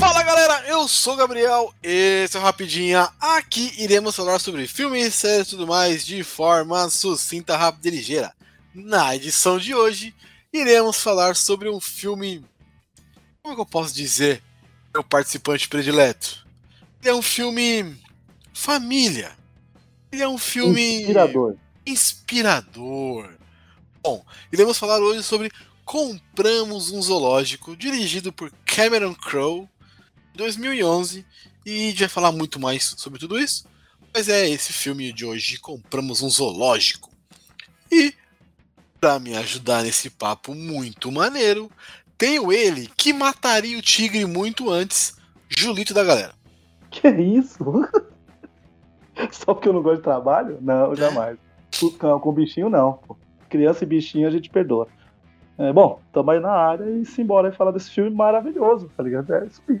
Fala galera, eu sou o Gabriel, esse é o Rapidinha. Aqui iremos falar sobre filmes, séries e tudo mais de forma sucinta, rápida e ligeira. Na edição de hoje, iremos falar sobre um filme. Como é que eu posso dizer, meu participante predileto? Ele é um filme família. Ele é um filme. Inspirador. Inspirador. Bom, iremos falar hoje sobre Compramos um Zoológico, dirigido por Cameron Crowe, 2011, e a gente vai falar muito mais sobre tudo isso. Mas é esse filme de hoje, Compramos um Zoológico. E, para me ajudar nesse papo muito maneiro, tenho ele que mataria o tigre muito antes, Julito da galera. Que isso? Só porque eu não gosto de trabalho? Não, jamais. Com, com bichinho, não. Pô. Criança e bichinho a gente perdoa. É, bom, tamo aí na área e e falar desse filme maravilhoso, tá ligado? É isso aí.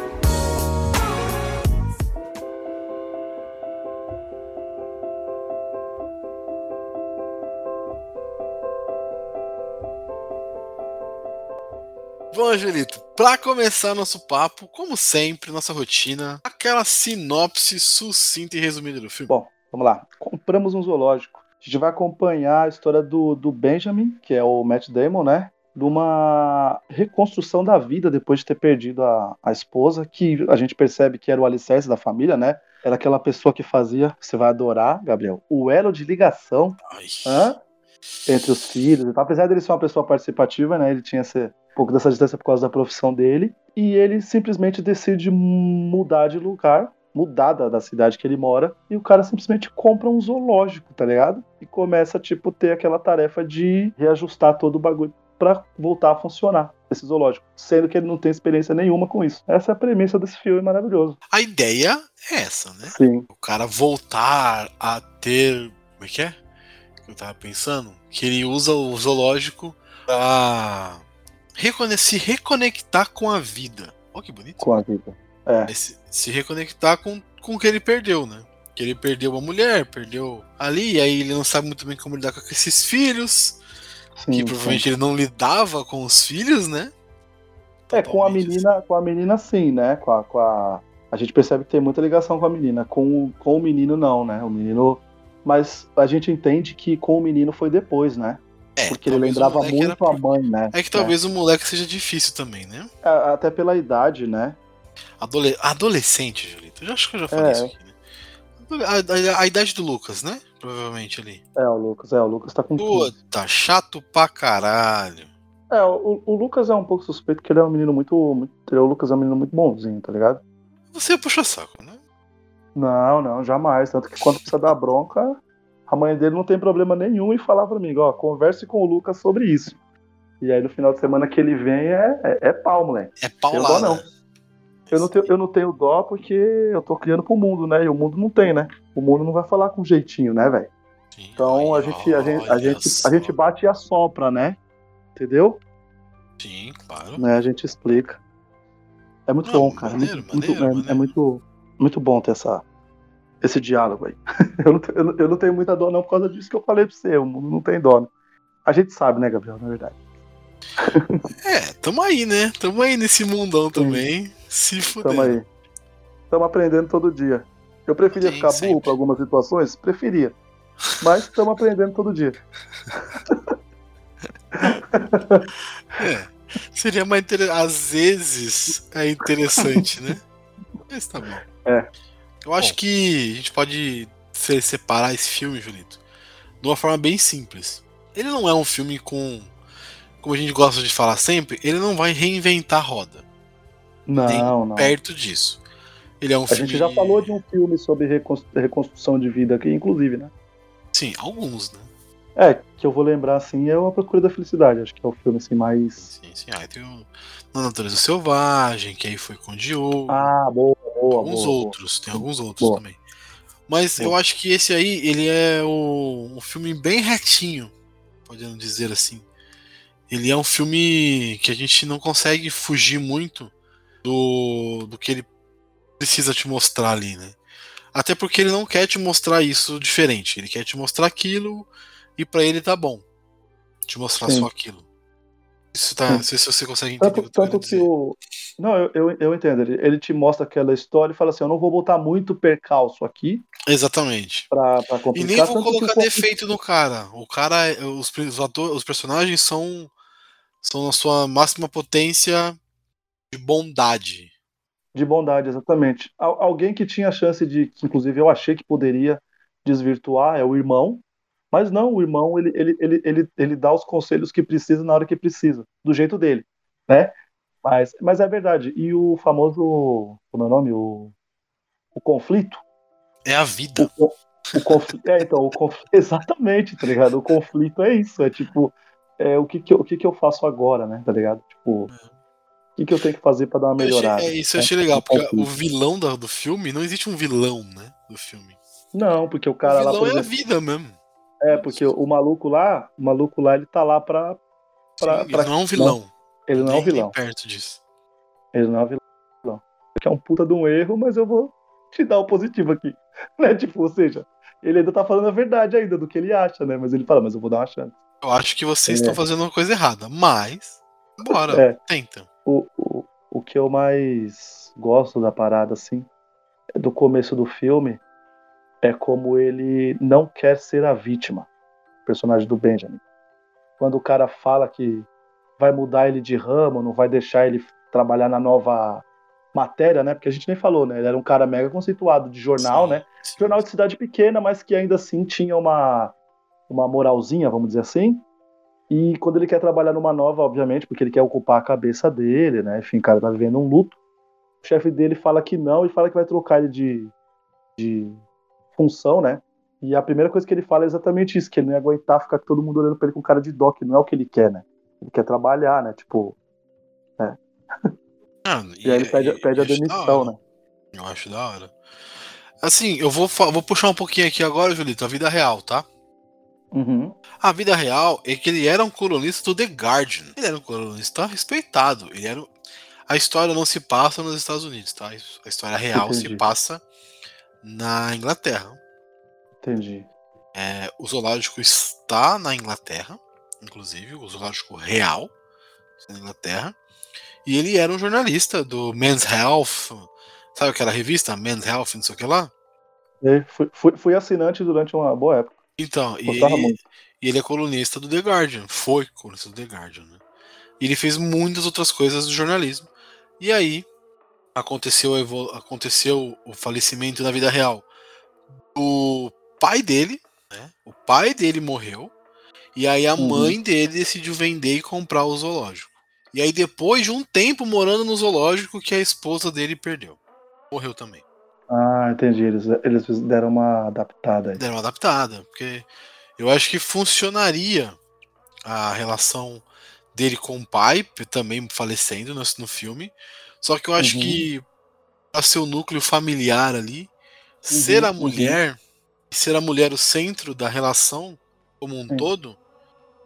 Angelito, para começar nosso papo, como sempre, nossa rotina, aquela sinopse sucinta e resumida do filme. Bom, vamos lá. Compramos um zoológico. A gente vai acompanhar a história do, do Benjamin, que é o Matt Damon, né? De uma reconstrução da vida depois de ter perdido a, a esposa, que a gente percebe que era o alicerce da família, né? Era aquela pessoa que fazia, você vai adorar, Gabriel, o elo de ligação hã? Entre os filhos. Então, apesar dele ser uma pessoa participativa, né? Ele tinha esse, um pouco dessa distância por causa da profissão dele. E ele simplesmente decide mudar de lugar, mudar da, da, cidade que ele mora. E o cara simplesmente compra um zoológico, tá ligado? E começa, tipo, ter aquela tarefa de reajustar todo o bagulho para voltar a funcionar esse zoológico, sendo que ele não tem experiência nenhuma com isso. Essa é a premissa desse filme maravilhoso. A ideia é essa, né? Sim. O cara voltar a ter. Como é que é? Eu tava pensando, que ele usa o zoológico pra recone se reconectar com a vida. Olha que bonito. Com a vida. É. Se, se, reconectar com, com o que ele perdeu, né? Que ele perdeu uma mulher, perdeu ali, e aí ele não sabe muito bem como lidar com esses filhos. Sim, que provavelmente sim. ele não lidava com os filhos, né? É, com a menina, assim. com a menina sim, né? Com a, com a, a gente percebe que tem muita ligação com a menina. Com, com o menino, não, né? O menino mas a gente entende que com o menino foi depois, né? É, Porque ele lembrava muito a mãe, né? É que talvez é. o moleque seja difícil também, né? Até pela idade, né? Adole... Adolescente, Julito. Eu acho que eu já falei é. isso aqui, né? A, a, a, idade do Lucas, né? Provavelmente ali. É, o Lucas, é, o Lucas tá com Puta, tá chato pra caralho. É, o, o, Lucas é um pouco suspeito que ele é um menino muito, muito. O Lucas é um menino muito bonzinho, tá ligado? Você puxa saco, né? Não, não, jamais. Tanto que quando precisa dar bronca, a mãe dele não tem problema nenhum em falar pra mim, ó, converse com o Lucas sobre isso. E aí no final de semana que ele vem é, é, é pau, moleque. É paulada. Eu, não. Eu, não tenho, eu não tenho dó porque eu tô criando pro mundo, né? E o mundo não tem, né? O mundo não vai falar com jeitinho, né, velho? Então a gente, a, gente, a, gente, a gente bate e assopra, né? Entendeu? Sim, claro. Né, a gente explica. É muito não, bom, cara. Maneiro, muito, maneiro, muito, maneiro. É, é muito muito bom ter essa, esse diálogo aí. eu, não, eu, eu, não tenho muita dor, não, por causa disso que eu falei pra você. O mundo não tem dó. Né? A gente sabe, né, Gabriel, na verdade. é, tamo aí, né? Tamo aí nesse mundão Sim. também. Se fuder. Tamo aí. Tamo aprendendo todo dia. Eu preferia Sim, ficar burro para algumas situações? Preferia. Mas estamos aprendendo todo dia. é, seria mais interessante. Às vezes é interessante, né? Mas tá bom. É. Eu acho Bom. que a gente pode separar esse filme, Julito, de uma forma bem simples. Ele não é um filme com. Como a gente gosta de falar sempre, ele não vai reinventar a roda. Não, Nem não. Perto disso. Ele é um a filme. gente já falou de um filme sobre reconstrução de vida aqui, inclusive, né? Sim, alguns, né? É, que eu vou lembrar assim é A Procura da Felicidade. Acho que é o filme assim mais. Sim, sim. Ah, tem o Na Natureza Selvagem, que aí foi com o Diogo. Ah, boa, boa. Alguns boa, outros, boa. tem alguns outros boa. também. Mas eu acho que esse aí, ele é o, um filme bem retinho, podemos dizer assim. Ele é um filme que a gente não consegue fugir muito do, do que ele precisa te mostrar ali, né? Até porque ele não quer te mostrar isso diferente. Ele quer te mostrar aquilo e para ele tá bom. Te mostrar Sim. só aquilo. Isso tá, não sei se você consegue entender tanto, tanto que o Não, eu, eu, eu entendo. Ele, ele, te mostra aquela história e fala assim: eu não vou botar muito percalço aqui. Exatamente. Pra, pra e nem vou colocar defeito no cara. O cara, os, os, atores, os personagens são, são na sua máxima potência de bondade. De bondade, exatamente. Alguém que tinha a chance de, que inclusive eu achei que poderia desvirtuar, é o irmão, mas não, o irmão, ele, ele, ele, ele, ele dá os conselhos que precisa na hora que precisa, do jeito dele, né? Mas, mas é verdade. E o famoso, como é o nome? O, o conflito. É a vida. O, o conflito, é, então, o conflito, exatamente, tá ligado? O conflito é isso, é tipo, é, o, que, que, eu, o que, que eu faço agora, né, tá ligado? Tipo, é. o que, que eu tenho que fazer para dar uma melhorada? Achei, é, isso eu achei né? legal, porque o vilão do, do filme, não existe um vilão, né, do filme. Não, porque o cara o vilão lá. Vilão é a vida mesmo. É, porque o maluco lá, o maluco lá, ele tá lá pra. pra, Sim, pra... Ele não é um vilão. Não, ele não é um vilão. perto disso. Ele não é um vilão. Que é um puta de um erro, mas eu vou te dar o positivo aqui. Né? Tipo, ou seja, ele ainda tá falando a verdade ainda do que ele acha, né? Mas ele fala, mas eu vou dar uma chance. Eu acho que vocês é. estão fazendo uma coisa errada, mas. Bora, é. tenta. O, o, o que eu mais gosto da parada, assim, é do começo do filme é como ele não quer ser a vítima, o personagem do Benjamin. Quando o cara fala que vai mudar ele de ramo, não vai deixar ele trabalhar na nova matéria, né? Porque a gente nem falou, né? Ele era um cara mega conceituado de jornal, sim, né? Sim. Jornal de cidade pequena, mas que ainda assim tinha uma, uma moralzinha, vamos dizer assim. E quando ele quer trabalhar numa nova, obviamente, porque ele quer ocupar a cabeça dele, né? Enfim, o cara tá vivendo um luto. O chefe dele fala que não e fala que vai trocar ele de, de função, né? E a primeira coisa que ele fala é exatamente isso, que ele não ia aguentar ficar todo mundo olhando pra ele com cara de dó, que não é o que ele quer, né? Ele quer trabalhar, né? Tipo. Né? Ah, e, e, aí ele pede, e, pede a demissão, né? Eu acho da hora. Assim, eu vou, vou puxar um pouquinho aqui agora, Julito, a vida real, tá? Uhum. A vida real é que ele era um colunista do The Guardian. Ele era um colunista respeitado. Ele era. A história não se passa nos Estados Unidos, tá? A história real Entendi. se passa na Inglaterra. Entendi. É, o zoológico está na Inglaterra, inclusive, o zoológico real na Inglaterra. E ele era um jornalista do Men's Health, sabe aquela revista Men's Health, não sei o que lá? É, fui, fui, fui, assinante durante uma boa época. Então, e ele, e ele, é colunista do The Guardian, foi colunista do The Guardian, né? E ele fez muitas outras coisas do jornalismo. E aí, aconteceu, aconteceu o falecimento na vida real do pai dele, né? O pai dele morreu. E aí a uhum. mãe dele decidiu vender e comprar o zoológico. E aí depois de um tempo morando no zoológico que a esposa dele perdeu. Morreu também. Ah, entendi. Eles, eles deram uma adaptada aí. Deram uma adaptada, porque eu acho que funcionaria a relação dele com o pai, também falecendo no, no filme, só que eu acho uhum. que ser o núcleo familiar ali, uhum, ser a uhum. mulher, uhum. ser a mulher o centro da relação como um todo,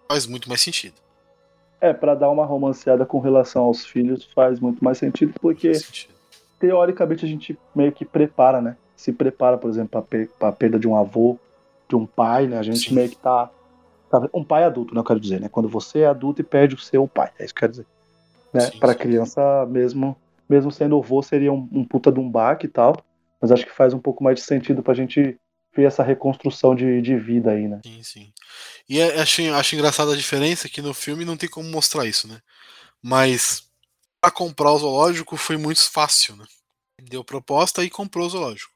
faz muito mais sentido. É, para dar uma romanceada com relação aos filhos faz muito mais sentido, porque sentido. teoricamente a gente meio que prepara, né? Se prepara, por exemplo, para a perda de um avô, de um pai, né? A gente Sim. meio que tá, tá, Um pai adulto, né? Eu quero dizer, né? Quando você é adulto e perde o seu pai, é isso que eu quero dizer. Né? Para criança mesmo mesmo sendo o vô, seria um, um puta de um baque e tal. Mas acho que faz um pouco mais de sentido pra gente ver essa reconstrução de, de vida aí, né? Sim, sim. E é, acho, acho engraçada a diferença que no filme não tem como mostrar isso, né? Mas para comprar o zoológico foi muito fácil, né? Deu proposta e comprou o zoológico.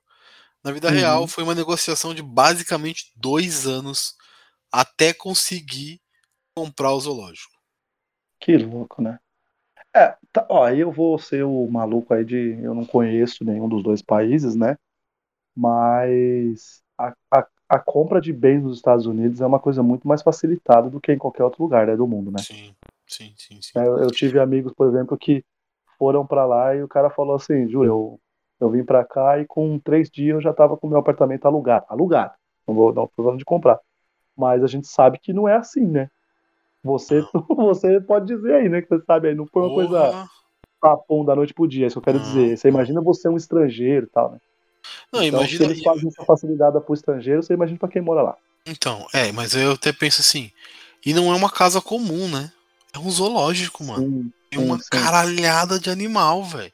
Na vida uhum. real foi uma negociação de basicamente dois anos até conseguir comprar o zoológico. Que louco, né? É, tá, ó, aí eu vou ser o maluco aí de. Eu não conheço nenhum dos dois países, né? Mas a, a, a compra de bens nos Estados Unidos é uma coisa muito mais facilitada do que em qualquer outro lugar né, do mundo, né? Sim, sim, sim. sim. É, eu, eu, tive amigos, por exemplo, que foram para lá e o cara falou assim: Júlio, eu, Eu vim pra cá e com três dias eu já tava com o meu apartamento alugado. Alugado. Não vou não tô falando de comprar. Mas a gente sabe que não é assim, né? Você, você pode dizer aí, né? Que você sabe aí, não foi uma coisa Porra. papum da noite pro dia, é isso que eu quero Não. dizer. Você imagina você um estrangeiro e tal, né? Não, então, imagina. se eles fazem essa facilidade pro estrangeiro, você imagina pra quem mora lá. Então, é, mas eu até penso assim. E não é uma casa comum, né? É um zoológico, mano. Sim, Tem uma sim, caralhada de animal, velho.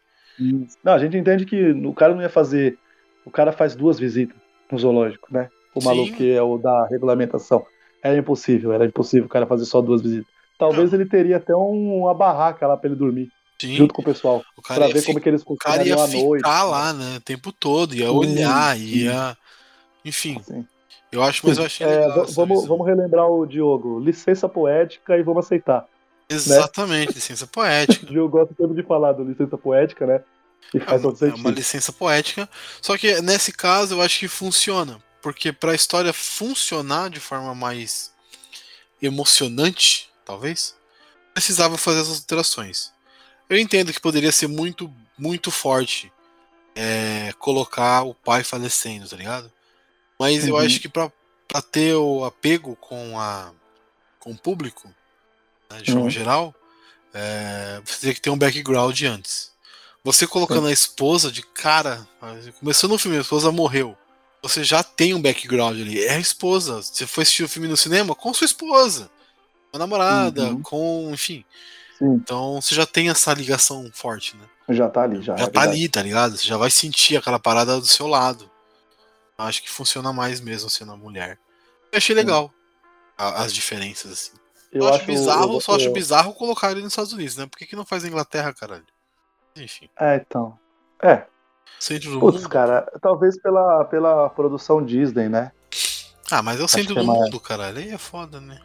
Não, a gente entende que o cara não ia fazer. O cara faz duas visitas no zoológico, né? O maluco que é o da regulamentação. Era impossível, era impossível o cara fazer só duas visitas. Talvez ele teria até um- uma barraca lá pra ele dormir, Sim. junto com o pessoal, O pra ia ver como é que eles O cara ia funcionariam à ficar noite. né? lá, né? O tempo todo, ia Sim, olhar, sim. ia. Enfim, Sim. eu acho, mas eu achei É, legal. vamos, visão. vamos relembrar o Diogo. Licença poética e vamos aceitar. Exatamente, licença poética. O Diogo gosta sempre de falar do licença poética, né? E É uma, é uma licença poética. Só que nesse caso eu acho que funciona. Porque pra história funcionar de forma mais emocionante, talvez, precisava fazer essas alterações. Eu entendo que poderia ser muito, muito forte é, colocar o pai falecendo, tá ligado? Mas eu Uhum. acho que pra ter o apego com, a, com o público, né, de forma Uhum. geral, é, você teria que ter um background antes. Você colocando a esposa de cara, começou no filme, a esposa morreu. Você já tem um background ali. É a esposa. Você foi assistir o filme no cinema com sua esposa, com a namorada, Uhum. com. Enfim. Sim, Então você já tem essa ligação forte, né? já tá ali, já. Já é tá ali, tá ligado? Você já vai sentir aquela parada do seu lado. Eu Acho que funciona mais mesmo sendo a mulher. Eu achei legal a- as diferenças, assim. Eu só acho, acho bizarro, eu- só acho eu- bizarro colocar ele nos Estados Unidos, né? Por que, que não faz na Inglaterra, caralho? Enfim, É, então. É, centro do putz, mundo. cara, talvez pela, pela produção Disney, né? Ah, mas é o centro é do mais- mundo, caralho. Aí é foda, né?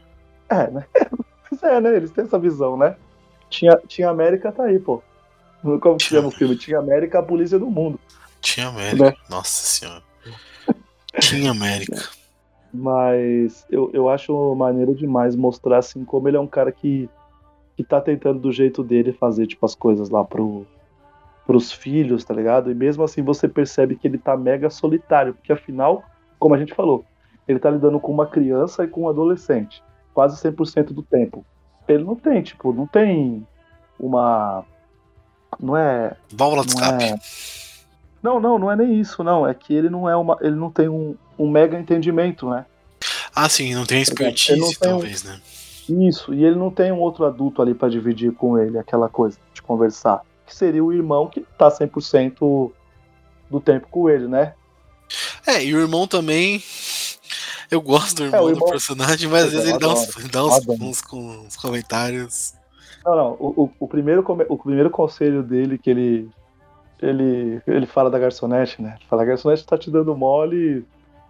É, né? Pois é, né? Eles têm essa visão, né? Tinha, tinha América, tá aí, pô. Como que chama o filme? Tinha América, a polícia do mundo. Tinha América. Né? Nossa senhora. Tinha América. Mas eu, eu acho maneiro demais mostrar, assim, como ele é um cara que, que tá tentando do jeito dele fazer, tipo, as coisas lá pro, pros filhos, tá ligado? E mesmo assim você percebe que ele tá mega solitário, porque afinal, como a gente falou, ele tá lidando com uma criança e com um adolescente, quase 100% do tempo. Ele não tem, tipo, não tem uma. Não é. Válvula de Não escape. é... Não, não, não é nem isso, não. É que ele não é uma. Ele não tem um, um mega entendimento, né? Ah, sim, não tem expertise, não tem um- talvez, né? Isso, e ele não tem um outro adulto ali pra dividir com ele aquela coisa de conversar. Que seria o irmão que tá 100% do tempo com ele, né? É, e o irmão também. Eu gosto do irmão, É, o do irmão- personagem, mas às vezes ele dá uns, dá uns, uns, uns comentários. Não, não. O, o, primeiro, o primeiro conselho dele que ele. Ele, ele fala da garçonete, né? Ele fala, a garçonete tá te dando mole,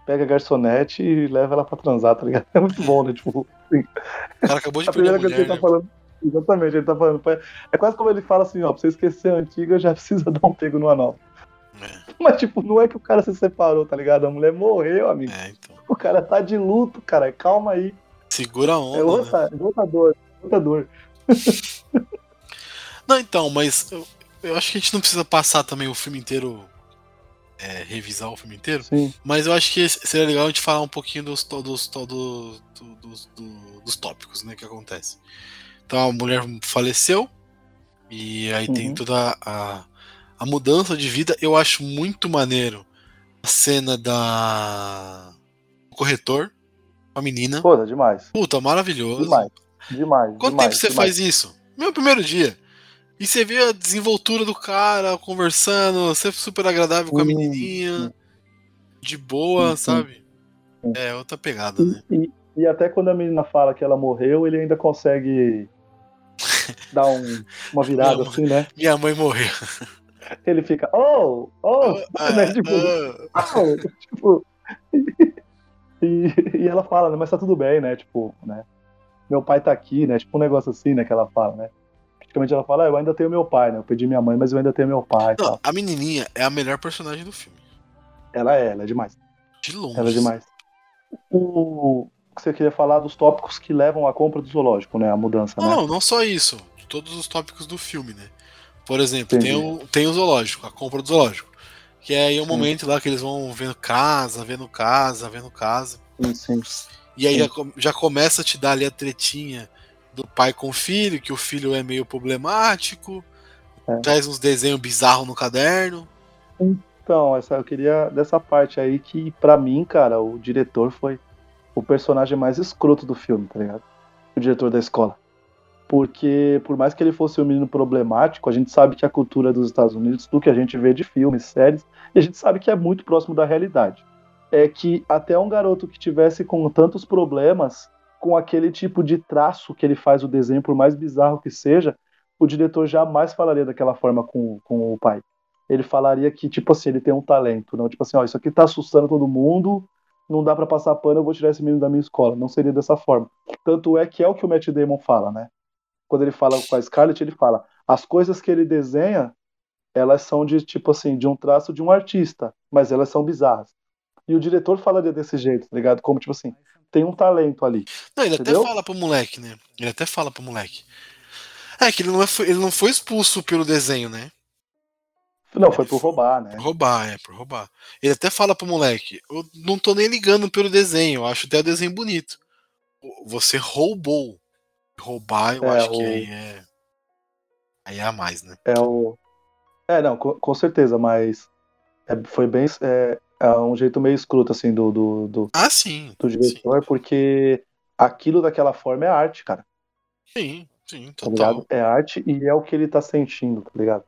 pega a garçonete e leva ela pra transar, tá ligado? É muito bom, né? Tipo, O cara acabou de a primeira coisa que ele tá né? falando. Exatamente, ele tá falando. É quase como ele fala assim, ó, pra você esquecer a antiga, já precisa dar um pego no anal. É, Mas, tipo, não é que o cara se separou, tá ligado? A mulher morreu, amigo. é, então. O cara tá de luto, cara. Calma aí. Segura a É onda. né? outra, é outra dor. Outra dor. Não, então, mas eu, eu acho que a gente não precisa passar também o filme inteiro. é, revisar o filme inteiro. Sim. Mas eu acho que seria legal a gente falar um pouquinho dos, dos, to- do- do- dos, do- dos tópicos né, que acontece. Então a mulher faleceu. E aí tem Uhum. toda a, a mudança de vida. Eu acho muito maneiro a cena da. do corretor. A menina. Pô, tá demais. Puta, maravilhoso. Demais. Demais. Quanto demais, tempo você demais. faz isso? Meu primeiro dia. E você vê a desenvoltura do cara conversando, você super agradável com a menininha, de boa, Sim, sim. sabe? Sim. É outra pegada, né? E, e- e até quando a menina fala que ela morreu, ele ainda consegue dar um- uma virada assim, né? Minha mãe morreu. Ele fica, oh, oh, Ah, né? Tipo, ah, oh, tipo, e, e ela fala, né? Mas tá tudo bem, né? Tipo, né? Meu pai tá aqui, né? Tipo um negócio assim, né? Que ela fala, né? Praticamente ela fala, ah, eu ainda tenho meu pai, né? Eu perdi minha mãe, mas eu ainda tenho meu pai Não, a menininha é a melhor personagem do filme. Ela é, ela é demais. De longe. Ela é demais. O que você queria falar dos tópicos que levam à compra do zoológico, né? A mudança, né? Não, não só isso. Todos os tópicos do filme, né? Por exemplo, tem o, tem o zoológico, a compra do zoológico. Que é aí o momento lá que eles vão vendo casa, vendo casa, vendo casa. Sim, sim. E aí Sim. já, já começa a te dar ali a tretinha do pai com o filho, que o filho é meio problemático, É. traz uns desenhos bizarros no caderno. Então, essa, eu queria dessa parte aí que, pra mim, cara, o diretor foi o personagem mais escroto do filme, tá ligado? O diretor da escola. Porque, por mais que ele fosse um menino problemático, a gente sabe que a cultura dos Estados Unidos, do que a gente vê de filmes, séries, e a gente sabe que é muito próximo da realidade. É que até um garoto que tivesse com tantos problemas, com aquele tipo de traço que ele faz o desenho, por mais bizarro que seja, o diretor jamais falaria daquela forma com, com o pai ele falaria que, tipo assim, ele tem um talento, não tipo assim, ó, isso aqui tá assustando todo mundo, não dá pra passar pano, eu vou tirar esse menino da minha escola. Não seria dessa forma. Tanto é que é o que o Matt Damon fala, né? Quando ele fala com a Scarlett, ele fala, as coisas que ele desenha, elas são de, tipo assim, de um traço de um artista, mas elas são bizarras. E o diretor falaria desse jeito, tá ligado? Como, tipo assim, tem um talento ali. Não, ele Entendeu? até fala pro moleque, né? Ele até fala pro moleque. É que ele não, é, ele não foi expulso pelo desenho, né? Não, foi por roubar, né? Por roubar, é, por roubar. Ele até fala pro moleque, eu não tô nem ligando pelo desenho, eu acho até o desenho bonito. Você roubou. Roubar, eu É, acho que o- aí é. Aí é a mais, né? É o. É, não, com, com certeza, mas é, foi bem. É, é um jeito meio escroto, assim, do, do, do, Ah, sim. do Sim, diretor, porque aquilo daquela forma é arte, cara, sim, sim, tá total. ligado? É arte e é o que ele tá sentindo, tá ligado?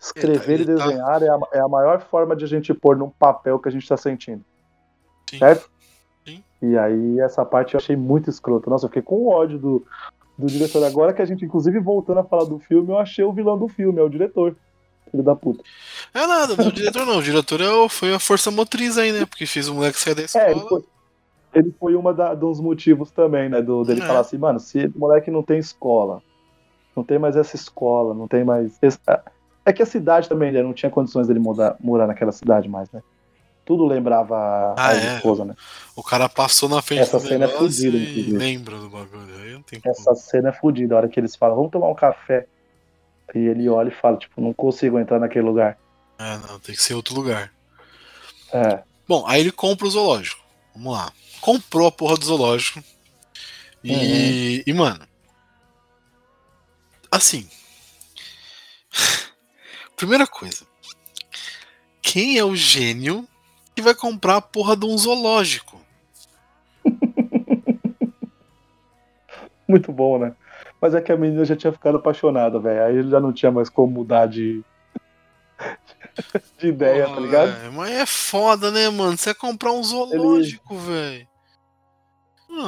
Escrever Ele e tá- desenhar é, a, é a maior forma de a gente pôr num papel que a gente tá sentindo, Sim. certo? Sim. E aí, essa parte eu achei muito escroto. Nossa, eu fiquei com ódio do, do diretor. Agora que a gente, inclusive, voltando a falar do filme, eu achei o vilão do filme, é o diretor. Filho da puta. É nada, não é o diretor não. O diretor é o- foi a força motriz aí, né? Porque fez o moleque sair da escola. É, ele foi, ele foi uma da, dos motivos também, né? Do, dele É. falar assim, mano, se o moleque não tem escola, não tem mais essa escola, não tem mais. esse- é que a cidade também, né? Não tinha condições dele mudar, morar naquela cidade mais, né? Tudo lembrava a, Ah, a é? esposa, né? O cara passou na frente Essa do cena é fodida, inclusive. lembra do bagulho. Aí não tem Essa como. cena é fodida, a hora que eles falam, vamos tomar um café. E ele olha e fala, tipo, não consigo entrar naquele lugar. É, não, tem que ser outro lugar. É, Bom, aí ele compra o zoológico. Vamos lá. Comprou a porra do zoológico. E, Uhum. e mano. Assim. Primeira coisa. Quem é o gênio que vai comprar a porra de um zoológico? muito bom, né? Mas é que a menina já tinha ficado apaixonada, velho. Aí ele já não tinha mais como mudar de. de ideia, Porra, tá ligado? velho, Mas é foda, né, mano? Você comprar um zoológico, velho.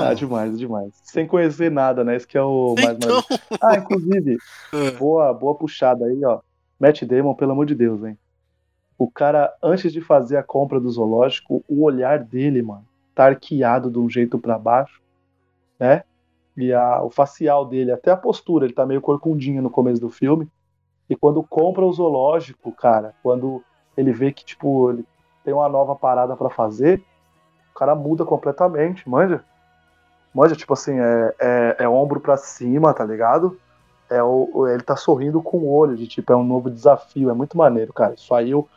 Ah, demais, demais. Sem conhecer nada, né? Esse que é o mais então. maravilhoso. Ah, inclusive, É. boa, boa puxada aí, ó. Matt Damon, pelo amor de Deus, hein? O cara, antes de fazer a compra do zoológico, o olhar dele, mano, tá arqueado de um jeito pra baixo, né? E a, o facial dele, até a postura, ele tá meio corcundinho no começo do filme. E quando compra o zoológico, cara, quando ele vê que, tipo, ele tem uma nova parada pra fazer, o cara muda completamente, manja? Manja, tipo assim, é, é, é ombro pra cima, tá ligado? É o, ele tá sorrindo com o olho, de tipo, é um novo desafio, é muito maneiro, cara. Isso aí eu.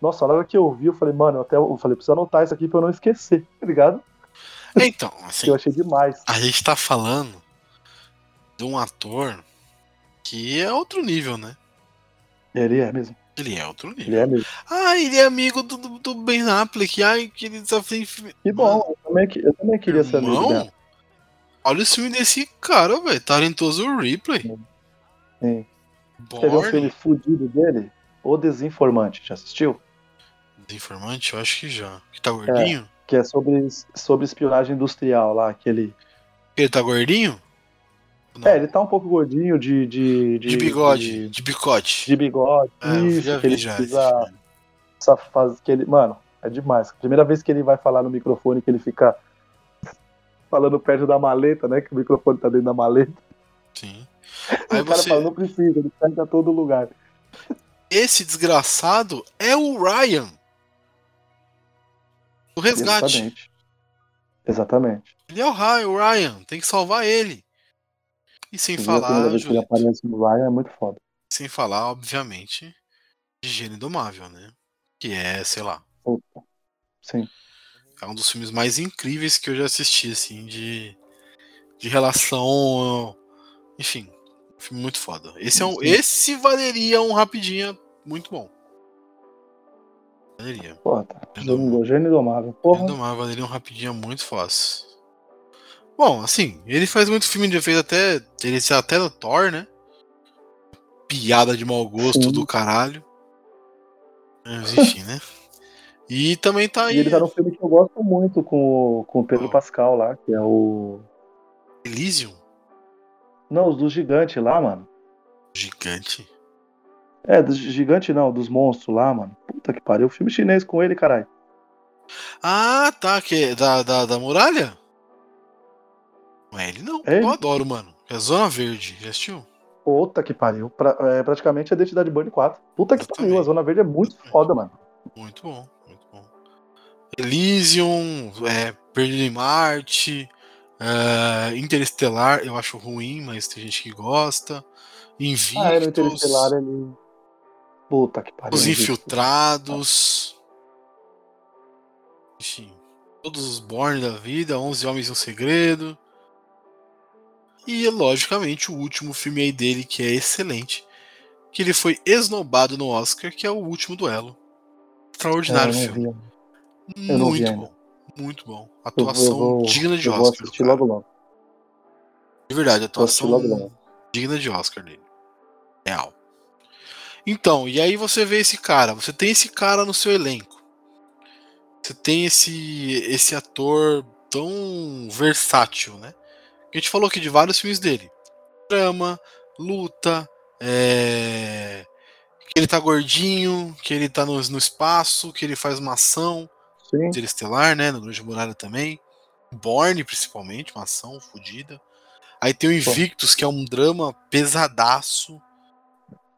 Nossa, na hora que eu vi, eu falei, mano, eu até eu falei, preciso anotar isso aqui pra eu não esquecer, tá ligado? Então, assim, Eu achei demais. a gente tá falando de um ator que é outro nível, né? Ele é mesmo. Ele é outro nível. Ele é mesmo. Ah, ele é amigo do, do, do Ben Affleck. Ai, que ele desafio. Que bom, eu também, eu também queria ser amigo. Irmão, olha o filme desse cara, velho. Talentoso Ripley. Sim. Quer ver um filme fudido dele? O Desinformante, já assistiu? Informante, eu acho que já. Que tá gordinho? Que é sobre, sobre espionagem industrial lá, aquele. Ele tá gordinho? Não. É, ele tá um pouco gordinho de. De, de, bigode, De, de bigode. de bigode. É, Isso, já que ele vi já. precisa- essa fase que ele. Mano, é demais. Primeira vez que ele vai falar no microfone, que ele fica falando perto da maleta, né? Que o microfone tá dentro da maleta. Sim. Aí o cara você. fala, não precisa, ele sai pra todo lugar. Esse desgraçado é o Ryan. O resgate. Exatamente. Exatamente. Ele é o Ryan, o Ryan. Tem que salvar ele. E sem Você falar, vez que ele aparece no Ryan é muito foda. sem falar, obviamente, de Gênio Indomável, né? que é, sei lá, Opa. Sim. é um dos filmes mais incríveis que eu já assisti, assim, de, de relação. Enfim, filme muito foda. Esse, é um, Sim. esse valeria um rapidinho muito bom. Valeria. Porra, tá. Gênio Indomável. Porra. Indomável valeria um rapidinho muito fácil. Bom, assim, ele faz muito filme, ele fez até. Ele está até no Thor, né? Piada de mau gosto Sim. do caralho. Mas enfim, né? E também tá aí. E ele tá num filme que eu gosto muito com, o- com o Pedro Qual? Pascal lá, que é o. Elysium Não, os do gigante lá, mano. gigante. É, dos gigante não, dos monstros lá, mano. Puta que pariu. Filme chinês com ele, caralho. Ah, tá. Que da, da, da muralha? Não é ele, não. É ele? Eu adoro, mano. É Zona Verde. Já assistiu? Puta que pariu. Pra- é praticamente a Identidade Burn 4. Puta que Exatamente. pariu. A Zona Verde é muito Exatamente. foda, mano. Muito bom, muito bom. Elysium, é, Perdido em Marte, é, Interestelar, eu acho ruim, mas tem gente que gosta. Invictus, Ah, é no Interestelar ele. Puta que pariu. Os. Infiltrados. Enfim, todos os Born da vida, 11 Homens e um Segredo. E, logicamente, o último filme aí dele, que é excelente, que ele foi esnobado no Oscar, que é o Último Duelo. É, Extraordinário não filme. Muito bom. Muito bom. Atuação vou, digna de vou Oscar. assistir cara. logo logo. De verdade, Vou atuação logo logo. digna de Oscar dele. Real. Então, e aí você vê esse cara, você tem esse cara no seu elenco. Você tem esse esse ator tão versátil, né? A gente falou aqui de vários filmes dele. Drama, luta, é... que ele tá gordinho, que ele tá no, no espaço, que ele faz uma ação. Sim. Interestelar, né? No Grande Muralha também. Borne, principalmente, uma ação fodida. Aí tem o Invictus, que é um drama pesadaço,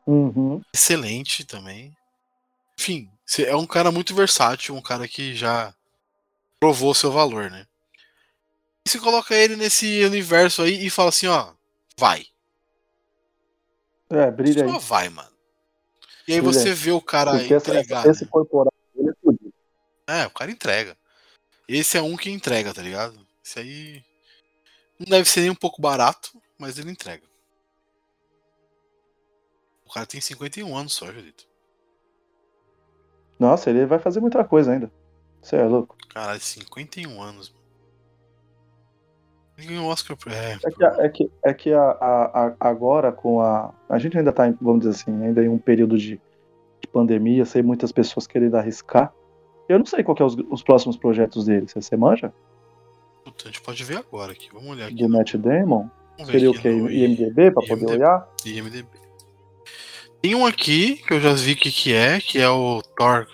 Uhum. excelente também. Enfim, é um cara muito versátil, um cara que já provou seu valor, né? E você coloca ele nesse universo aí e fala assim, ó, vai. É, brilha Só aí. vai, mano. E aí Brilha você vê o cara Porque entregar. essa, esse né? corporal. É, o cara entrega. Esse é um que entrega, tá ligado? Esse aí não deve ser nem um pouco barato, mas ele entrega. O cara tem 51 anos só, Julito. Nossa, ele vai fazer muita coisa ainda. Você é louco. Caralho, 51 anos. mano. Ganhou Oscar. pra- É, É que, é que, é que a, a- a- agora com a. A gente ainda tá, em, vamos dizer assim, ainda em um período de, de pandemia, sem muitas pessoas querendo arriscar. Eu não sei qual que é os, os próximos projetos dele. Você, você manja? puta, a gente pode ver agora aqui. Vamos olhar aqui. Do Matt Damon? Seria o no IMDB pra poder olhar? IMDb. Tem um aqui que eu já vi o que, que é, que é o Thor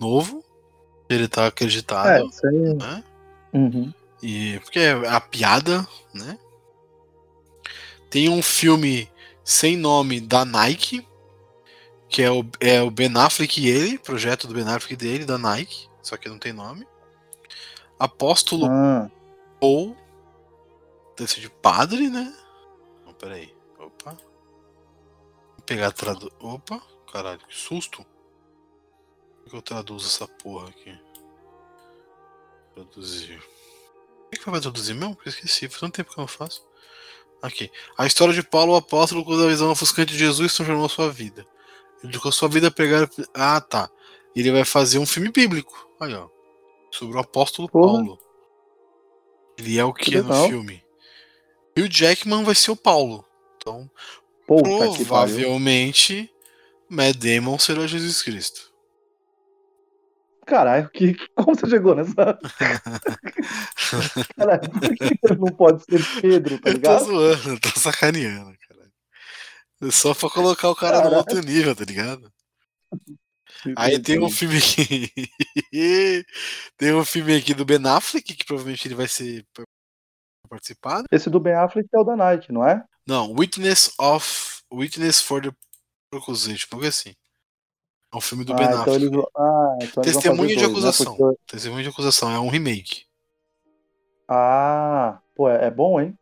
novo. Ele tá É, acreditado, isso aí. né? Uhum. E porque é a piada, né? Tem um filme sem nome da Nike, que é o, é o Ben Affleck e ele, projeto do Ben Affleck dele, da Nike, só que não tem nome. Apóstolo Ah, ou deve de padre, né? Não, peraí. Opa. Vou pegar a tradu... Opa, caralho, que susto. Como que eu traduzo essa porra aqui? Traduzir. O que que vai traduzir mesmo? Eu esqueci, faz tanto tempo que eu não faço. Aqui. A história de Paulo, o apóstolo, quando a visão ofuscante de Jesus transformou sua vida. Ele dedicou sua vida a pegar. Ah, tá. Ele vai fazer um filme bíblico. Aí, ó. Sobre o apóstolo Porra. Paulo. Ele é o que, Que no legal. filme? E o Jackman vai ser o Paulo. Então, pariu. provavelmente, Matt Damon será Jesus Cristo. Caralho, que, como você chegou nessa. Caralho, por que não pode ser Pedro, tá eu tô ligado? zoando, eu tô sacaneando, cara. Só pra colocar o cara no Caralho. outro nível, tá ligado? Aí tem um filme aqui. tem um filme aqui do Ben Affleck, que provavelmente ele vai ser pra participar. Esse do Ben Affleck é o da Nike, não é? Não, Witness of. Witness for the Accusation, algo assim. É um filme do Ben ah, então Affleck. eles ah, então eles vão Testemunha fazer de dois, né? acusação. Porque- Testemunha de acusação, é um remake. Ah, pô, é, é bom, hein?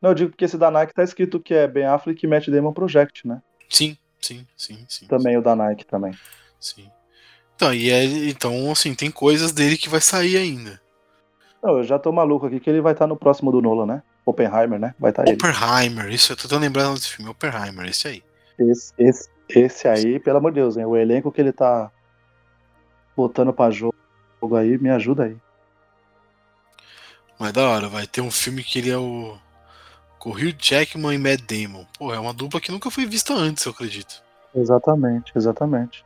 Não, eu digo porque esse da Nike tá escrito que é Ben Affleck e Matt Damon Project, né? Sim, sim, sim, sim. Também o da Nike também. Sim. Então, e é, então, assim, tem coisas dele que vai sair ainda. Não, eu já tô maluco aqui que ele vai estar no próximo do Nolan, né? Oppenheimer, né? Vai estar ele. Oppenheimer, isso, eu tô tão lembrando desse filme, Oppenheimer, esse aí. Esse, esse, esse aí, pelo amor de Deus, hein? O elenco que ele tá botando pra jogo aí, me ajuda aí. Mas da hora, vai ter um filme que ele é o. Com o Hugh Jackman e Matt Damon. Pô, é uma dupla que nunca foi vista antes, eu acredito. Exatamente, exatamente.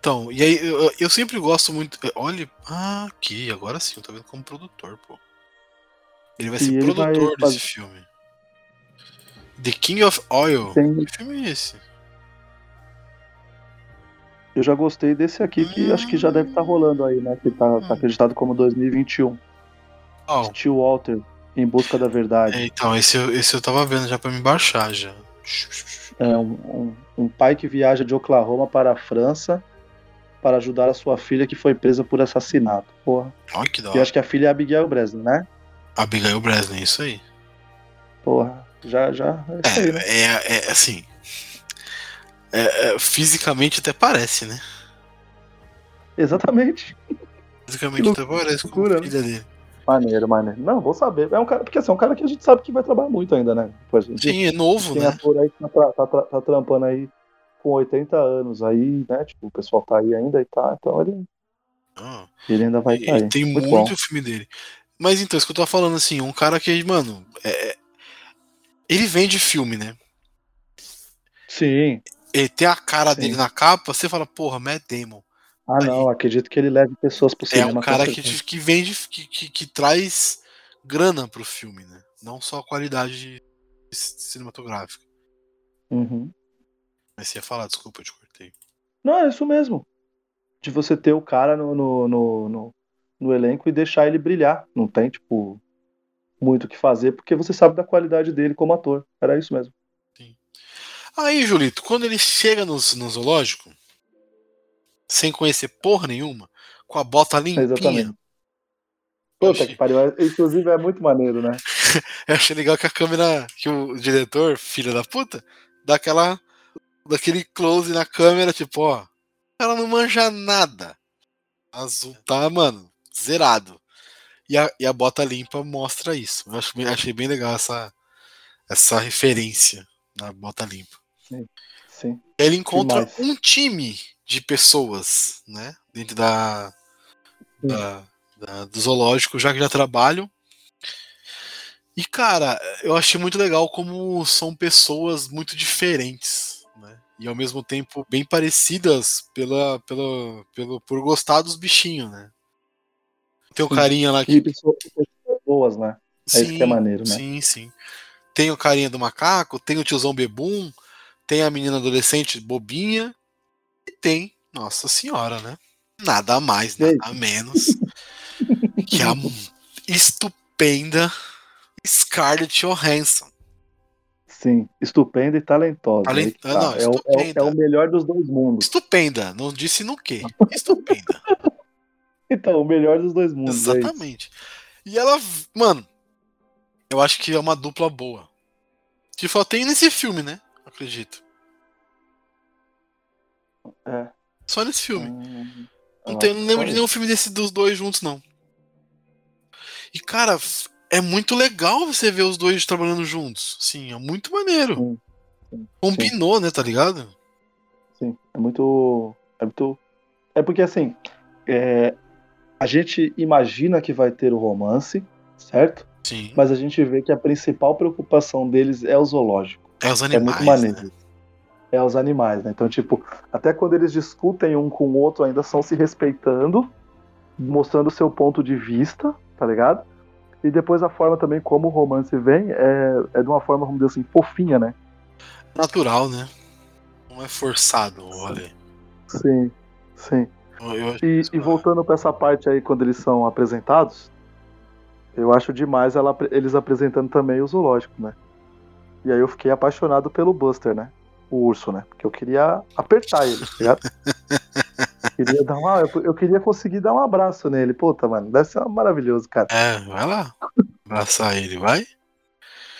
Então, e aí eu, eu sempre gosto muito. Olha. Ah, aqui, agora sim, eu tô vendo como produtor, pô. Ele vai E ser ele produtor vai desse fazer- filme. The King of Oil. Tem- Que filme é esse? Eu já gostei desse aqui que acho que já deve estar rolando aí, né? Que tá, tá acreditado como 2021. Oh, Steel Walter, Em Busca da Verdade. é, então, esse, eu- esse eu tava vendo já pra me baixar já. É um, um, um pai que viaja de Oklahoma para a França para ajudar a sua filha que foi presa por assassinato. Porra. Olha que da E hora. acho que a filha é Abigail Breslin, né? Abigail Breslin, isso aí. Porra. Já, já. É isso aí, né? É, é, é assim. é, é, fisicamente até parece, né? Exatamente. Fisicamente até parece com a filha dele. Maneiro, maneiro. Não, vou saber. É um cara, porque assim, é um cara que a gente sabe que vai trabalhar muito ainda, né? Tipo, a gente Sim, é novo, tem né? ator aí que tá, tá tra- tá trampando aí com 80 anos aí, né? Tipo, o pessoal tá aí ainda e tá, então ele, Ah, ele ainda vai e- e aí. tem muito, muito, filme dele. Mas então, isso que eu tô falando, assim, um cara que, mano, é- ele vende filme, né? Sim. Ele tem a cara Sim. dele na capa, você fala, porra, Matt Damon. Ah, não, acredito que ele leve pessoas pro É cinema. um com cara que, que vende, que, que, que traz grana pro filme, né? Não só a qualidade cinematográfica. Uhum. Mas você ia falar, desculpa, eu te cortei. Não, é isso mesmo. De você ter o cara no, no, no, no, no elenco e deixar ele brilhar. Não tem, tipo, muito o que fazer, porque você sabe da qualidade dele como ator. Era isso mesmo. Aí, Julito, quando ele chega no, no zoológico, sem conhecer porra nenhuma, com a bota limpinha, Exatamente. Puta que pariu. Inclusive é muito maneiro, né? eu achei legal que a câmera, que o diretor, filho da puta, dá aquela, daquele close na câmera, tipo, ó, ela não manja nada. Azul tá, mano, zerado. E a, e a bota limpa mostra isso. Eu acho, achei bem legal essa, essa referência na bota limpa. Sim. Ele encontra um time de pessoas, né? Dentro da, da- da- do zoológico, já que já trabalham. E, cara, eu achei muito legal como são pessoas muito diferentes, né? E ao mesmo tempo bem parecidas pela, pela, pelo, por gostar dos bichinhos, né? Tem um Sim. carinha lá que. pessoas, pessoas boas, né? É isso que é maneiro, né? Sim, sim. Tem o carinha do macaco, tem o tiozão bebum, tem a menina adolescente bobinha e tem, nossa senhora, né? Nada mais, nada menos que a estupenda Scarlett Johansson. Sim. Estupenda e talentosa. Talen- Aí que Ah, tá. não, é, o, é, o, é o melhor dos dois mundos. Estupenda, não disse no quê? Estupenda. Então, o melhor dos dois mundos. é. Exatamente. E ela, mano, eu acho que é uma dupla boa. Que só tem nesse filme, né? Acredito. É. Só nesse filme. Hum, Não, tem, não lembro de nenhum filme desse dos dois juntos, não. E, cara, é muito legal você ver os dois trabalhando juntos. Sim, é muito maneiro. Sim, sim, Combinou, né, tá ligado? Sim, é muito. É muito. É porque assim, é, a gente imagina que vai ter o romance, certo? Sim. Mas a gente vê que a principal preocupação deles é o zoológico. É os É animais. muito maneiro. né? É os animais, né? Então, tipo, até quando eles discutem um com o outro, ainda estão se respeitando, mostrando o seu ponto de vista, tá ligado? E depois a forma também como o romance vem é, é de uma forma, vamos dizer assim, fofinha, né? Natural, né? Não é forçado, olha. Sim, sim. Eu- E, e voltando pra essa parte aí, quando eles são apresentados, eu acho demais ela- eles apresentando também o zoológico, né? E aí eu fiquei apaixonado pelo Buster, né? O urso, né? Porque eu queria apertar ele, tá ligado? queria dar uma, eu, eu queria conseguir dar um abraço nele. Puta, mano, deve ser maravilhoso, cara. É, vai lá. Abraçar ele, vai?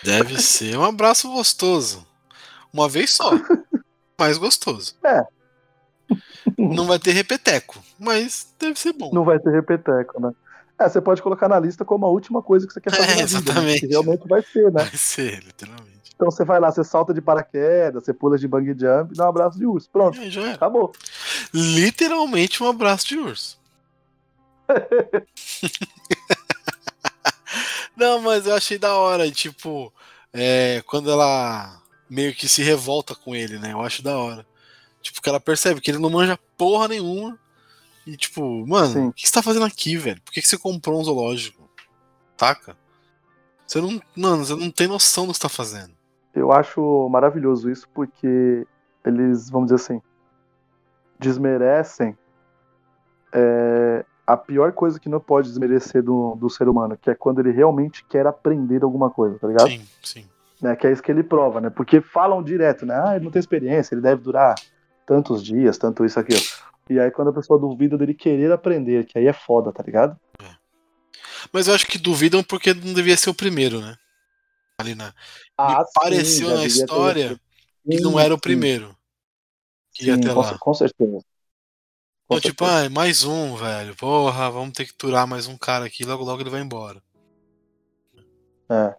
Deve ser um abraço gostoso. Uma vez só. Mais gostoso. Não vai ter repeteco, mas deve ser bom. Não vai ter repeteco, né? É, você pode colocar na lista como a última coisa que você quer fazer É, na vida, né? exatamente. Que realmente vai ser, né? Vai ser, literalmente. Então você vai lá, você salta de paraquedas, você pula de bang jump dá um abraço de urso. Pronto, É, já acabou. Literalmente um abraço de urso. Não, mas eu achei da hora, tipo, é, quando ela meio que se revolta com ele, né? Eu acho da hora. Tipo, que ela percebe que ele não manja porra nenhuma. E tipo, mano, Sim. o que você tá fazendo aqui, velho? Por que que você comprou um zoológico? Taca? Você não. Mano, você não tem noção do que você tá fazendo. Eu acho maravilhoso isso porque eles, vamos dizer assim, desmerecem é, a pior coisa que não pode desmerecer do, do ser humano, que é quando ele realmente quer aprender alguma coisa, tá ligado? Sim, sim. Né, que é isso que ele prova, né? Porque falam direto, né? Ah, ele não tem experiência, ele deve durar tantos dias, tanto isso, aquilo. E aí quando a pessoa duvida dele querer aprender, que aí é foda, tá ligado? Mas eu acho que duvidam porque não devia ser o primeiro, né? Ali na. Ah, sim, pareceu já na devia ter- história que Sim, não era o sim, primeiro. Que ia sim, ter com, lá. com certeza. Com Então, tipo, certeza. ah, mais um, velho. Porra, vamos ter que turar mais um cara aqui, logo logo ele vai embora. É.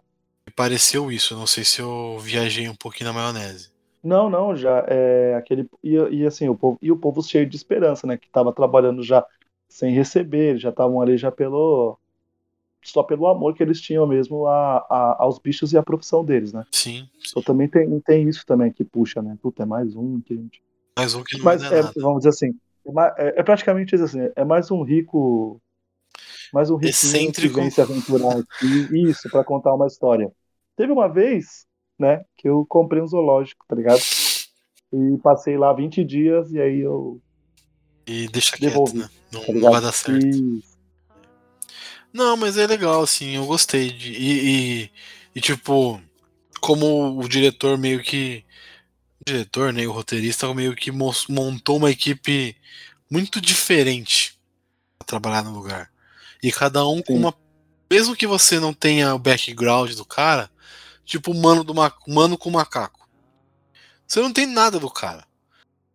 Me pareceu isso, não sei se eu viajei um pouquinho na maionese. Não, não, já é aquele e, e assim o povo e o povo cheio de esperança, né? Que tava trabalhando já sem receber, já estavam ali já pelo só pelo amor que eles tinham mesmo a, a- aos bichos e a profissão deles, né? Sim, Então sim. também tem, tem isso também que puxa, né? Puta, é mais um que a gente. Mais um que não Mas dar é, nada. vamos dizer assim, é, é- é praticamente isso assim, é mais um rico, mais um riquinho que vem se aventurar aqui, isso, pra contar uma história. Teve uma vez, né, que eu comprei um zoológico, tá ligado? E passei lá 20 dias e aí eu E deixa quieto, Devolvi, né? Não, tá não vai dar certo. E Não, mas é legal, assim, eu gostei. De, e, e, e, tipo, como o diretor meio que. O diretor, né? O roteirista meio que montou uma equipe muito diferente pra trabalhar no lugar. E cada um com Sim. uma. Mesmo que você não tenha o background do cara, tipo o mano, do ma... mano com macaco. Você não tem nada do cara.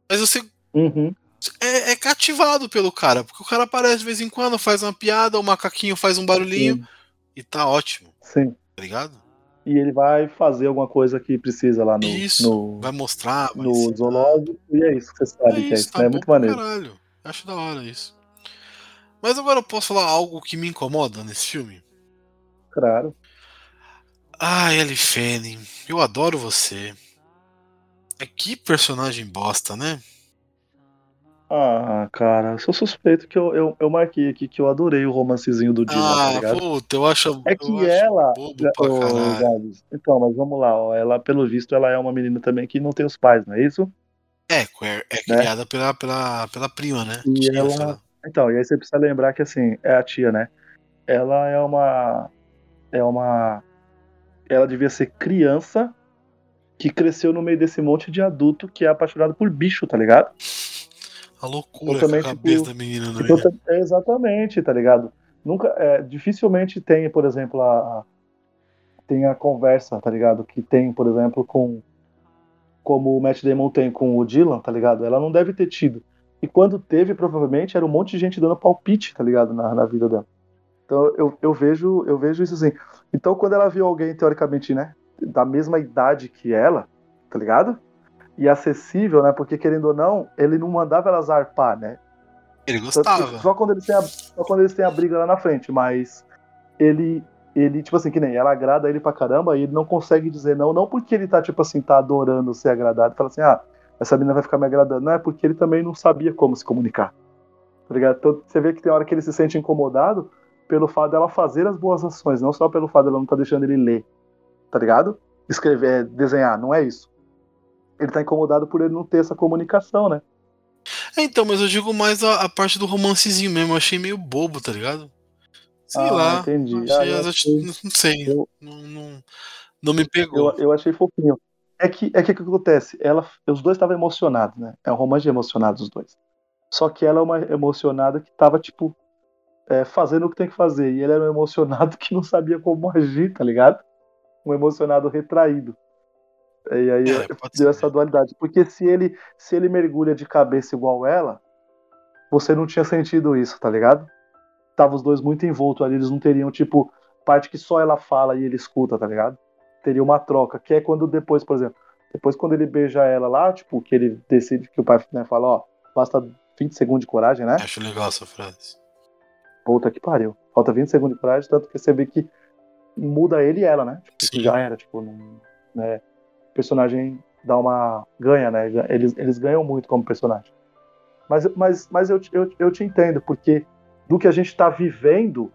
Mas você Uhum, é, é cativado pelo cara, porque o cara aparece de vez em quando, faz uma piada, o macaquinho faz um barulhinho sim, e tá ótimo, sim. tá ligado? E ele vai fazer alguma coisa que precisa lá no, Isso, no, vai mostrar, vai no ensinar. zoológico, e é isso que você É sabe que é isso, isso, tá né? É muito maneiro. caralho. Acho da hora isso. Mas agora eu posso falar algo que me incomoda nesse filme? Claro. Ellie Fanning, eu adoro você. É que personagem bosta, né? Ah, cara, eu sou suspeito que eu, eu, eu marquei aqui que eu adorei o romancezinho do Dylan, tá Ah, ligado? puta, eu acho. É que ela. Gabs, então, mas vamos lá, ó, ela, pelo visto, ela é uma menina também que não tem os pais, não é isso? É, é, é Né? criada pela, pela, pela prima, né? E Tia, ela-. Então, e aí você precisa lembrar que, assim, é a tia, né? Ela é uma. É uma. Ela devia ser criança que cresceu no meio desse monte de adulto que é apaixonado por bicho, tá ligado? A loucura com a cabeça tipo, da menina meio. tá- é exatamente, tá ligado? Nunca, é, dificilmente tem, por exemplo, a, a- tem a conversa, tá ligado? Que tem, por exemplo, com como o Matt Damon tem com o Dylan, tá ligado? Ela não deve ter tido. E quando teve, provavelmente, era um monte de gente dando palpite, tá ligado? Na, na vida dela. Então eu, eu vejo eu vejo isso assim. Então quando ela viu alguém, teoricamente, né? Da mesma idade que ela, tá ligado? E acessível, né? Porque querendo ou não, ele não mandava ela zarpar, né? Ele gostava. Só quando eles têm a, só quando eles têm a briga lá na frente, mas ele ele tipo assim que nem ela agrada ele pra caramba e ele não consegue dizer não, não porque ele tá tipo assim tá adorando ser agradado, fala assim: "Ah, essa menina vai ficar me agradando". Não é porque ele também não sabia como se comunicar. Tá ligado? Então você vê que tem hora que ele se sente incomodado pelo fato dela fazer as boas ações, não só pelo fato dela não tá deixando ele ler. Tá ligado? Escrever, desenhar, não é isso. Ele tá incomodado por ele não ter essa comunicação, né? É, então, mas eu digo mais a, a parte do romancezinho mesmo. Eu achei meio bobo, tá ligado? Sei Ah, lá. entendi. Achei Ah, achei- Não sei. eu- Não, não, não me pegou. Eu, eu achei fofinho. É que é que o que acontece? Ela, os dois estavam emocionados, né? É um romance de emocionados os dois. Só que ela é uma emocionada que tava, tipo, é, fazendo o que tem que fazer. E ele era um emocionado que não sabia como agir, tá ligado? Um emocionado retraído. E aí É, deu essa dualidade. Porque se ele, se ele mergulha de cabeça igual ela, você não tinha sentido isso, tá ligado? Tava os dois muito envoltos ali, eles não teriam, tipo, parte que só ela fala e ele escuta, tá ligado? Teria uma troca, que é quando depois, por exemplo, depois quando ele beija ela lá, tipo, que ele decide que o pai né, fala, ó, basta 20 segundos de coragem, né? Acho legal essa frase. Puta que pariu. Falta 20 segundos de coragem, tanto que você vê que muda ele e ela, né? Tipo, já era, tipo, não, né? O personagem dá uma. ganha, né? Eles, eles ganham muito como personagem. Mas, mas, mas eu, te- eu, eu te entendo, porque do que a gente tá vivendo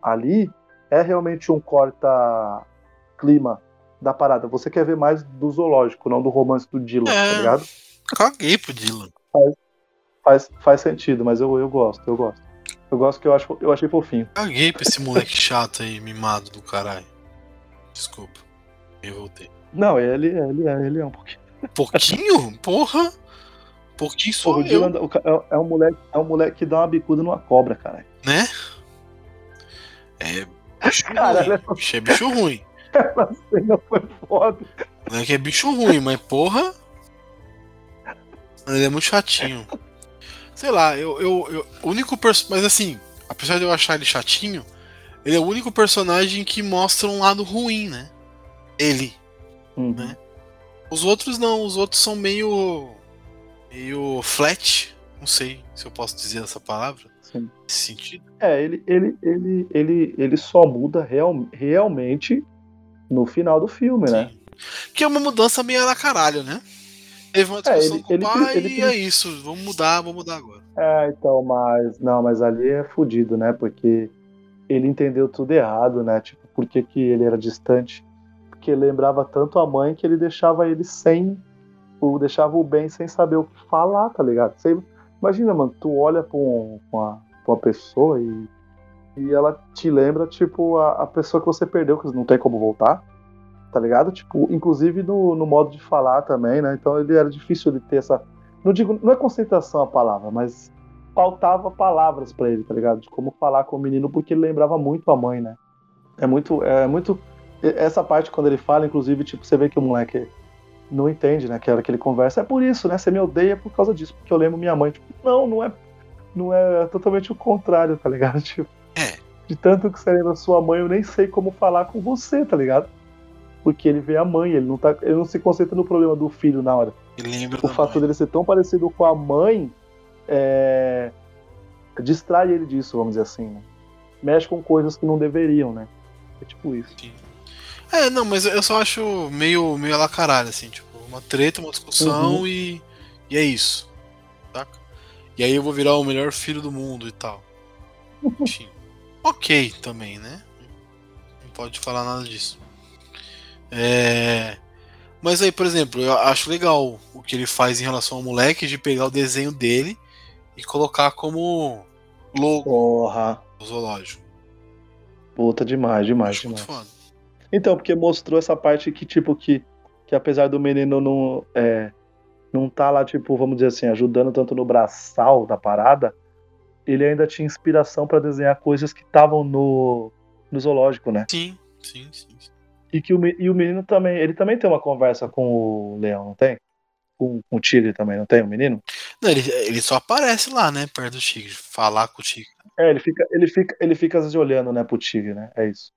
ali é realmente um corta-clima da parada. Você quer ver mais do zoológico, não do romance do Dylan, É. tá ligado? Caguei pro Dylan. Faz, faz sentido, mas eu, eu gosto, eu gosto. Eu gosto que eu, acho, eu achei fofinho. Caguei pra esse moleque chato aí, mimado do caralho. Desculpa. Eu voltei. Não, ele, ele, é, ele é um pouquinho. Pouquinho? Porra! Pouquinho só Porra, eu, Dylan é, é um moleque, é um moleque que dá uma bicuda numa cobra, cara. né? É bicho Caralho. ruim. Bicho é bicho ruim. Essa cena foi foda. Não é que é bicho ruim, mas porra. Ele é muito chatinho. Sei lá, eu. eu, eu o único personagem. Mas assim, apesar de eu achar ele chatinho, ele é o único personagem que mostra um lado ruim, né? Ele. Uhum. Né? Os outros não, os outros são meio. meio flat. Não sei se eu posso dizer essa palavra. Sim. Nesse sentido. É, ele, ele, ele, ele, ele só muda real, realmente no final do filme, né? Sim. Que é uma mudança meio na caralho, né? Teve uma É, discussão ele- com ele- o pai ele- e é isso. Vamos mudar, vamos mudar agora. É, então, mas. Não, mas ali é fudido, né? Porque ele entendeu tudo errado, né? Tipo, por que, que ele era distante? Porque ele lembrava tanto a mãe que ele deixava ele sem. O, deixava o bem sem saber o que falar, tá ligado? Você, imagina, mano, tu olha pra, um, uma, pra uma pessoa e, e ela te lembra, tipo, a, a pessoa que você perdeu, que não tem como voltar, tá ligado? Tipo, inclusive no, no modo de falar também, né? Então ele era difícil ele ter essa. Não digo, não é concentração a palavra, mas faltava palavras pra ele, tá ligado? De como falar com o menino, porque ele lembrava muito a mãe, né? É muito, é muito. Essa parte quando ele fala, inclusive, tipo, você vê que o moleque não entende, né? Que hora que ele conversa, é por isso, né? Você me odeia por causa disso, porque eu lembro minha mãe. Tipo, não, não é. Não é, é totalmente o contrário, tá ligado? Tipo, É. de tanto que você lembra sua mãe, eu nem sei como falar com você, tá ligado? Porque ele vê a mãe, ele não, tá, ele não se concentra no problema do filho na hora. O fato mãe. dele ser tão parecido com a mãe é, distrai ele disso, vamos dizer assim. Né? Mexe com coisas que não deveriam, né? É tipo isso. É, não, mas eu só acho meio, meio a caralho, assim, tipo, uma treta, uma discussão Uhum. e, e é isso. Saca? E aí eu vou virar o melhor filho do mundo e tal. Enfim. ok também, né? Não pode falar nada disso. É. Mas aí, por exemplo, eu acho legal o que ele faz em relação ao moleque de pegar o desenho dele e colocar como logo Porra. do zoológico. Puta, demais, demais, Acho demais. Então, porque mostrou essa parte que, tipo, que, que apesar do menino não, é, não tá lá, tipo, vamos dizer assim, ajudando tanto no braçal da parada, ele ainda tinha inspiração pra desenhar coisas que estavam no, no zoológico, né? Sim, sim, sim. sim. E que o, e o menino também, ele também tem uma conversa com o leão, não tem? Com, com o tigre também, não tem, o menino? Não, ele, ele só aparece lá, né, perto do tigre, falar com o tigre. É, ele fica, ele fica, ele fica às vezes olhando, né, pro tigre, né? É isso.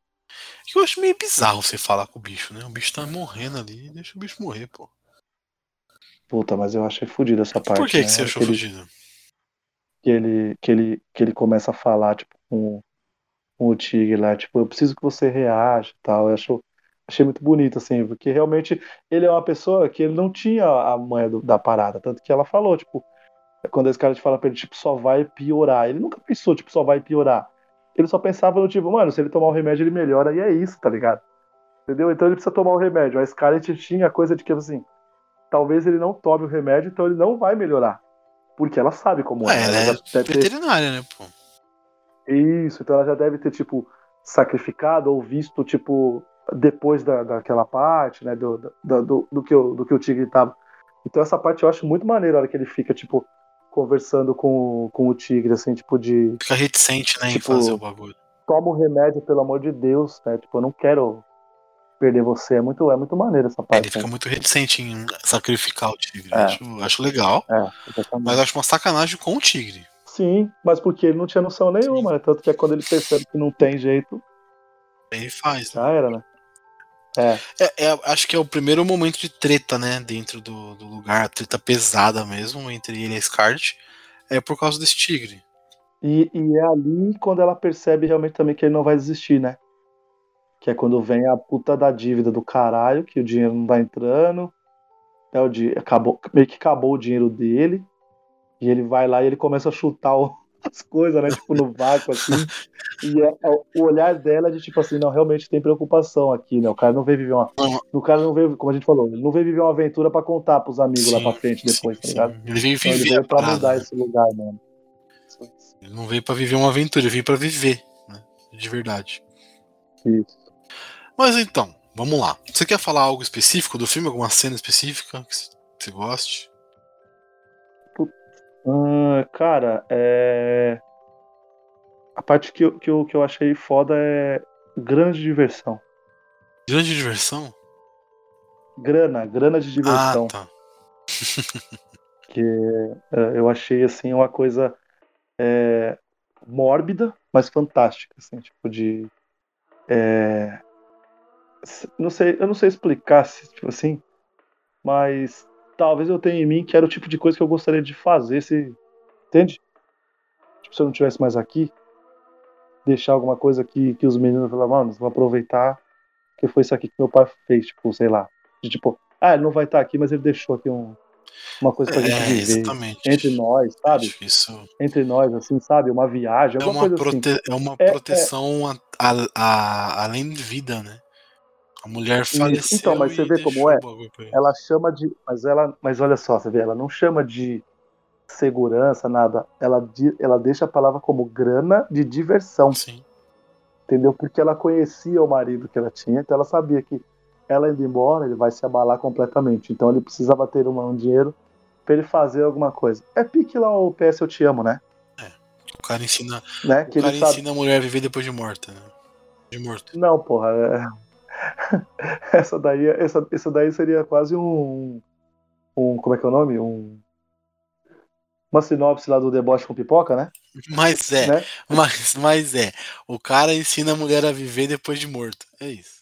Eu acho meio bizarro você falar com o bicho, né? O bicho tá morrendo ali, deixa o bicho morrer, pô. Puta, mas eu achei fodido essa parte. Por que, né? que você achou que ele, fugido? que ele, que ele que ele começa a falar, tipo, com, com o tigre lá, tipo, eu preciso que você reaja e tal. Eu acho, achei muito bonito, assim, porque realmente ele é uma pessoa que ele não tinha a manha do- da parada, tanto que ela falou, tipo, quando esse cara te fala pra ele, tipo, só vai piorar. Ele nunca pensou, tipo, só vai piorar. Ele só pensava no tipo, mano, se ele tomar o remédio, ele melhora, e é isso, tá ligado? Entendeu? Então ele precisa tomar o remédio. A Scarlett tinha a coisa de que, assim, talvez ele não tome o remédio, então ele não vai melhorar. Porque ela sabe como é. É, ela é ter veterinária, né, pô? isso, então ela já deve ter, tipo, sacrificado ou visto, tipo, depois da, daquela parte, né, do, do, do, do que o, do que o tigre tava. Então essa parte eu acho muito maneira, a hora que ele fica, tipo, conversando com, com o tigre, assim, tipo, de Fica reticente, né, em Tipo, fazer o bagulho. toma o remédio, pelo amor de Deus, né, tipo, eu não quero perder você. É muito, é muito maneiro essa parte. Ele fica né? muito reticente em sacrificar o tigre. É. Acho, acho legal, É, mas acho uma sacanagem com o tigre. Sim, mas porque ele não tinha noção nenhuma, né? Tanto que é quando ele percebe que não tem jeito, Ele faz. né? já era, né? É, É, é, acho que é o primeiro momento de treta, né? Dentro do, do lugar, treta pesada mesmo, entre ele e a Scarlet. É por causa desse tigre. e, e é ali quando ela percebe realmente também que ele não vai desistir, né? Que é quando vem a puta da dívida do caralho, que o dinheiro não tá entrando. É o di- acabou, meio que acabou o dinheiro dele. E ele vai lá e ele começa a chutar o- as coisas, né? Tipo, no vácuo, assim. E é- é o olhar dela é de tipo assim, não, realmente tem preocupação aqui, né? O cara não veio viver uma. O cara não veio, como a gente falou, ele não veio viver uma aventura pra contar pros amigos lá Sim, pra frente sim, depois, tá sim. ligado? Ele veio Então ele viver veio a pra mudar né? esse lugar, mano. Ele não veio pra viver uma aventura, ele veio pra viver, né? De verdade. Isso. Mas então, vamos lá. Você quer falar algo específico do filme? Alguma cena específica que você goste? Ah, cara, é. A parte que eu, que, eu, que eu achei foda é grande diversão. Grande diversão? Grana, grana de diversão. Ah, tá. Que é, eu achei assim uma coisa é, mórbida, mas fantástica, assim, tipo de. é, não sei, eu não sei explicar, se, tipo assim, mas talvez eu tenha em mim que era o tipo de coisa que eu gostaria de fazer, se. Entende? Tipo, se eu não tivesse mais aqui, deixar alguma coisa que, que os meninos falam, mano, vão aproveitar que foi isso aqui que meu pai fez, tipo, sei lá. De tipo, ah, ele não vai estar aqui, mas ele deixou aqui um, uma coisa pra gente É, viver. exatamente. Entre nós, sabe? Isso Entre nós, assim, sabe? Uma viagem, é uma, coisa assim. prote- é uma É, proteção a- a- a- além de vida, né? A mulher faleceu. Então, mas você vê como é? Ela chama de. Mas ela. Mas olha só, você vê, ela não chama de segurança, nada. Ela, ela deixa a palavra como grana de diversão, Sim. entendeu? Porque ela conhecia o marido que ela tinha, então ela sabia que ela indo embora, ele vai se abalar completamente. Então ele precisava ter um dinheiro pra ele fazer alguma coisa. É pique lá o PS Eu Te Amo, né? O cara ensina, né? o Que cara ele sabe. ensina a mulher a viver depois de morta, né? De morto. Não, porra. é- essa, daí, essa, essa daí seria quase um, um. Como é que é o nome? Um. Uma sinopse lá do deboche com pipoca, né? Mas é, né? mas, mas é. O cara ensina a mulher a viver depois de morto. É isso.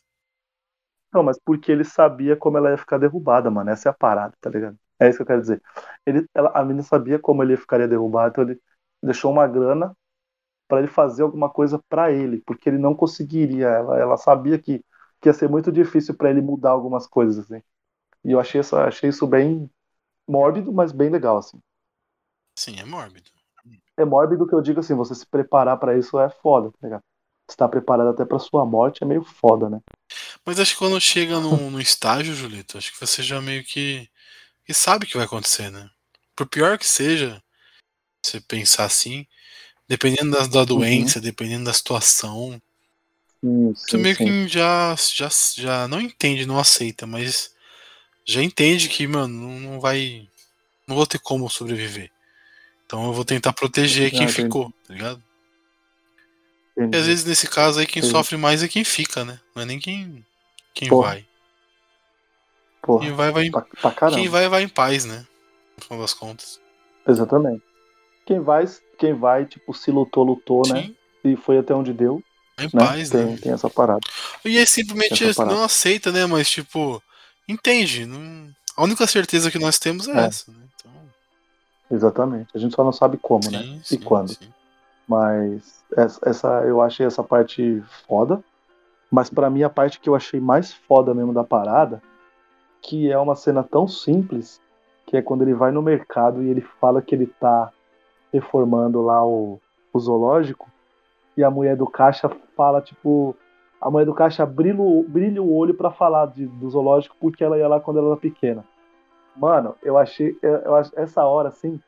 Não, mas porque ele sabia como ela ia ficar derrubada, mano. Essa é a parada, tá ligado? É isso que eu quero dizer. Ele, ela, a menina sabia como ele ficaria derrubado, então ele deixou uma grana pra ele fazer alguma coisa pra ele, porque ele não conseguiria. Ela, ela sabia que, que ia ser muito difícil pra ele mudar algumas coisas, assim. E eu achei, essa, achei isso bem mórbido, mas bem legal, assim. Sim, é mórbido. É mórbido que eu digo assim, você se preparar pra isso é foda, tá ligado? Estar preparado até pra sua morte é meio foda, né? Mas acho que quando chega no, no estágio, Julito, acho que você já meio que, que sabe o que vai acontecer, né? Por pior que seja, você pensar assim, dependendo da, da doença, dependendo da situação, Sim, você sim, meio sim. que já, já, já não entende, não aceita, mas já entende que, mano, não, vai. Não vou ter como sobreviver. Então eu vou tentar proteger Ah, quem ficou, tá ligado? Entendi. E às vezes nesse caso aí quem Sim. sofre mais é quem fica, né? Não é nem quem, quem Porra. vai. Porra, Quem vai, vai em pra. Quem vai, vai em paz, né? No final das contas. Exatamente. Quem vai, quem vai, tipo, se lutou, lutou, né? Sim, E foi até onde deu, em né? paz, tem, né? tem essa parada. E aí simplesmente Essa parada. não aceita, né? Mas tipo, entende. Não... A única certeza que nós temos é, É. essa, né? Então, Exatamente. A gente só não sabe como, sim, né? sim, e quando. sim. Mas essa, essa- eu achei essa parte foda. Mas pra mim a parte que eu achei mais foda mesmo da parada, que é uma cena tão simples, que é quando ele vai no mercado e ele fala que ele tá reformando lá o, o zoológico, e a mulher do caixa fala, tipo, a mulher do caixa brilha, o- brilha o olho pra falar de, do zoológico porque ela ia lá quando ela era pequena. Mano, eu achei, eu, eu essa hora, assim,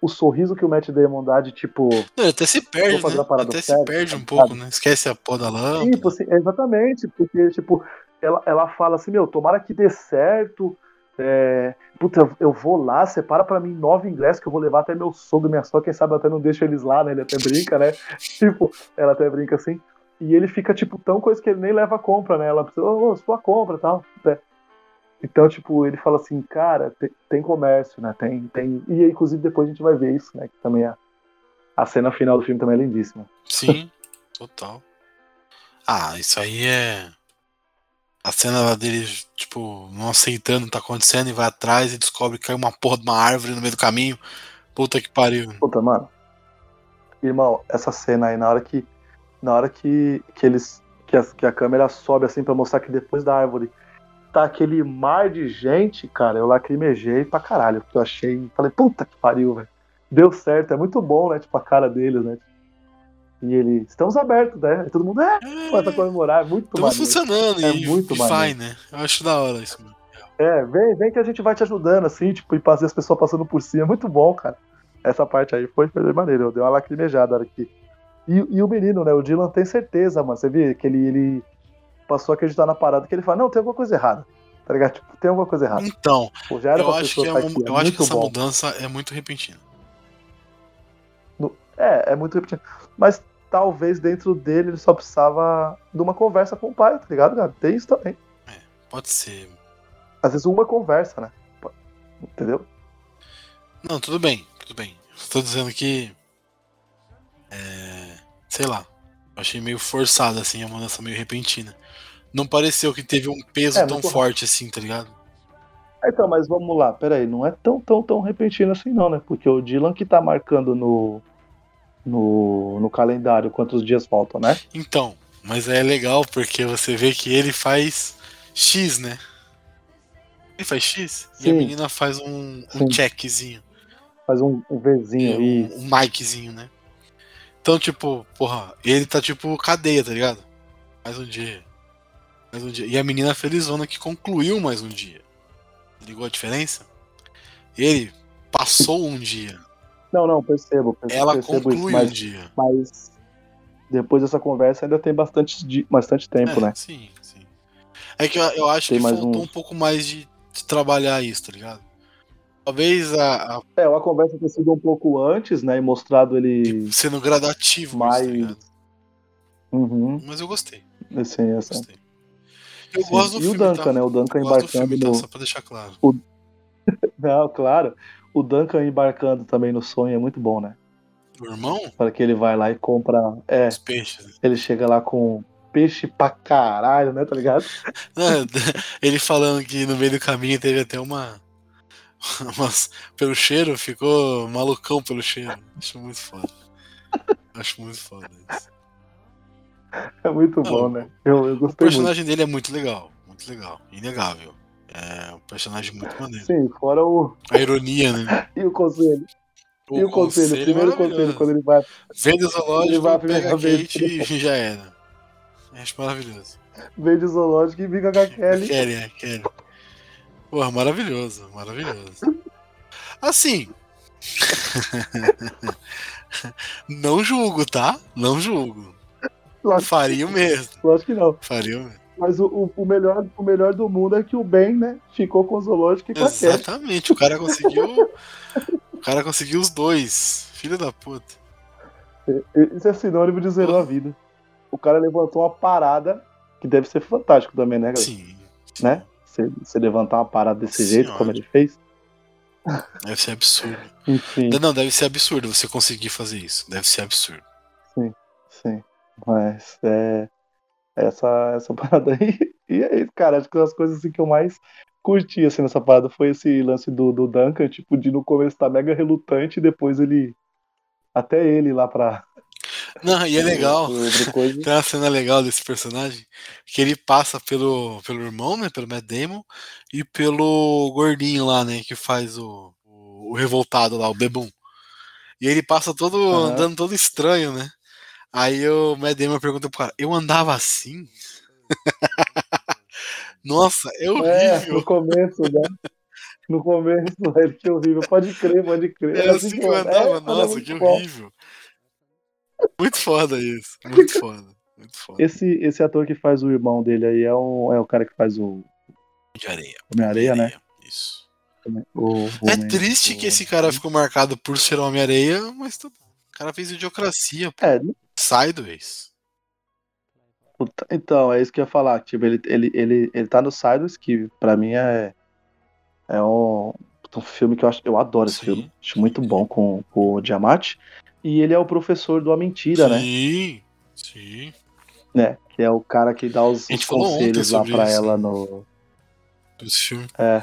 o sorriso que o Matt Damon dá de, tipo, Não, até se perde, né? Até se séria, perde um sabe? pouco, né? Esquece a porra da lâmpada. Tipo assim, exatamente, porque, tipo, ela, ela fala assim, meu, tomara que dê certo. É, puta, eu- vou lá, separa pra mim nove ingressos que eu vou levar até meu sogro minha sogra, quem sabe até não deixa eles lá, né? Ele até brinca, né? Tipo, ela até brinca assim. E ele fica, tipo, tão coisa que ele nem leva a compra, né? Ela precisa, ô, oh, sua compra e tal. Né? Então, tipo, ele fala assim, cara, tem, tem, comércio, né? Tem, tem. E inclusive depois a gente vai ver isso, né? Que também a, a cena final do filme também é lindíssima. Sim, total. Ah, isso aí é. A cena dele, tipo, não aceitando o que tá acontecendo e vai atrás e descobre que caiu uma porra de uma árvore no meio do caminho. Puta que pariu. Puta, mano. Irmão, essa cena aí, na hora que. Na hora que, que eles. Que a, que a câmera sobe assim para mostrar que depois da árvore tá aquele mar de gente, cara, eu lacrimejei pra caralho. Porque eu achei. Falei, puta que pariu, velho. Deu certo, é muito bom, né? Tipo, a cara deles, né? E ele, estamos abertos, né? E todo mundo, é, é pra comemorar, é muito Estamos funcionando é e, muito e vai, né? Eu acho da hora isso, mano. É, vem, vem que a gente vai te ajudando, assim, tipo, e fazer as pessoas passando por cima. É muito bom, cara. Essa parte aí foi, foi maneiro. Eu dei uma lacrimejada aqui. E, e o menino, né? O Dylan tem certeza, mano. Você vê que ele, ele passou a acreditar na parada que ele fala, não, tem alguma coisa errada. Tá ligado? Tipo, tem alguma coisa errada. Então, Pô, eu acho que, é um, eu é acho que essa bom. mudança é muito repentina. É, é muito repentino. Mas talvez dentro dele ele só precisava de uma conversa com o pai, tá ligado, cara? Tem isso também. É, pode ser. Às vezes uma conversa, né? Entendeu? Não, tudo bem, tudo bem. Estou dizendo que. É, sei lá. Achei meio forçado, assim, a mudança meio repentina. Não pareceu que teve um peso é, tão forte assim, tá ligado? Então, mas vamos lá, peraí, não é tão, tão, tão repentino assim não, né? Porque o Dylan que tá marcando no, no, no calendário quantos dias faltam, né? Então, mas é legal porque você vê que ele faz X, né? Ele faz X Sim. e a menina faz um, um checkzinho. Faz um, um Vzinho aí. Um, um Mikezinho, né? Então, tipo, porra, ele tá tipo cadeia, tá ligado? Mais um dia. Mais um dia. E a menina felizona que concluiu mais um dia. Ligou a diferença? Ele passou um dia. Não, não, percebo. percebo Ela percebo conclui isso, mas, um dia. Mas depois dessa conversa ainda tem bastante, bastante tempo, é, né? Sim, sim. É que eu, eu acho tem que faltou um... um pouco mais de, de, trabalhar isso, tá ligado? Talvez a, a, É, a conversa ter sido um pouco antes, né? E mostrado ele. Sendo gradativo, mais. Isso, tá uhum. Mas eu gostei. Sim, essa. Gostei. Eu Sim. gosto do e filme, o Duncan, tá? né? O Duncan embarcando filme, tá? no. Só pra deixar claro. O... Não, claro o Duncan embarcando também no sonho é muito bom, né? O irmão? Para que ele vai lá e compra. É. Os peixes. Ele chega lá com peixe pra caralho, né? Tá ligado? ele falando que no meio do caminho teve até uma. Mas pelo cheiro, ficou malucão pelo cheiro. Acho muito foda. Acho muito foda isso. É muito Não, bom, né? Eu, eu gostei O personagem muito. dele é muito legal. Muito legal. Inegável. É um personagem muito maneiro. Sim, fora o. A ironia, né? e o conselho. O e o conselho, conselho o primeiro conselho, quando ele vai. Vende o zoológico, ele vai pega a Kate e já era. Acho maravilhoso. Vende o zoológico e fica com a Kelly. Kelly, é, Kelly. Porra, maravilhoso, maravilhoso. Assim. não julgo, tá? Não julgo. Lógico, Faria o mesmo. Lógico que não. Faria o mesmo. Mas o, o, melhor, o melhor do mundo é que o Ben, né, ficou com o zoológico e com Exatamente, o cara conseguiu. o cara conseguiu os dois. Filho da puta. Isso é sinônimo de zerou a vida. O cara levantou uma parada que deve ser fantástico também, né, galera? Sim. sim. Né? Você, levantar uma parada desse Senhora. jeito, como ele fez. Deve ser absurdo. Enfim. Não, deve ser absurdo você conseguir fazer isso. Deve ser absurdo. Sim, sim. Mas é essa, essa parada aí. E é isso, cara. Acho que as coisas assim, que eu mais curti assim, nessa parada foi esse lance do, do Duncan, tipo, de no começo estar tá mega relutante e depois ele. Até ele lá pra. Não, e é legal. Tem uma cena legal desse personagem que ele passa pelo, pelo irmão, né? Pelo Matt Damon e pelo gordinho lá, né? Que faz o, o, o revoltado lá, o Bebum. E ele passa todo uhum. andando todo estranho, né? Aí o Matt Damon pergunta pro cara, eu andava assim? Nossa, é, é horrível. É, no começo, né? No começo, ele que horrível. Pode crer, pode crer. É assim, assim que eu andava, é, nossa, que horrível. Muito foda isso, muito foda. Muito foda. Esse, esse ator que faz o irmão dele aí é o, é o cara que faz o. De areia. Homem-Areia, né? Isso. O, o é triste o... que esse cara ficou marcado por ser Homem-Areia, mas tudo. O cara fez idiocracia. É, Sideways. Puta, Então, é isso que eu ia falar. Tipo, ele, ele, ele, ele tá no Silos, que pra mim é, é um, um filme que eu, acho, eu adoro esse Sim. filme. Acho muito bom com, com o Diamante. E ele é o professor do A Mentira, né? sim, sim. né? Que é o cara que dá os, os conselhos lá pra isso. ela no. Esse filme. É.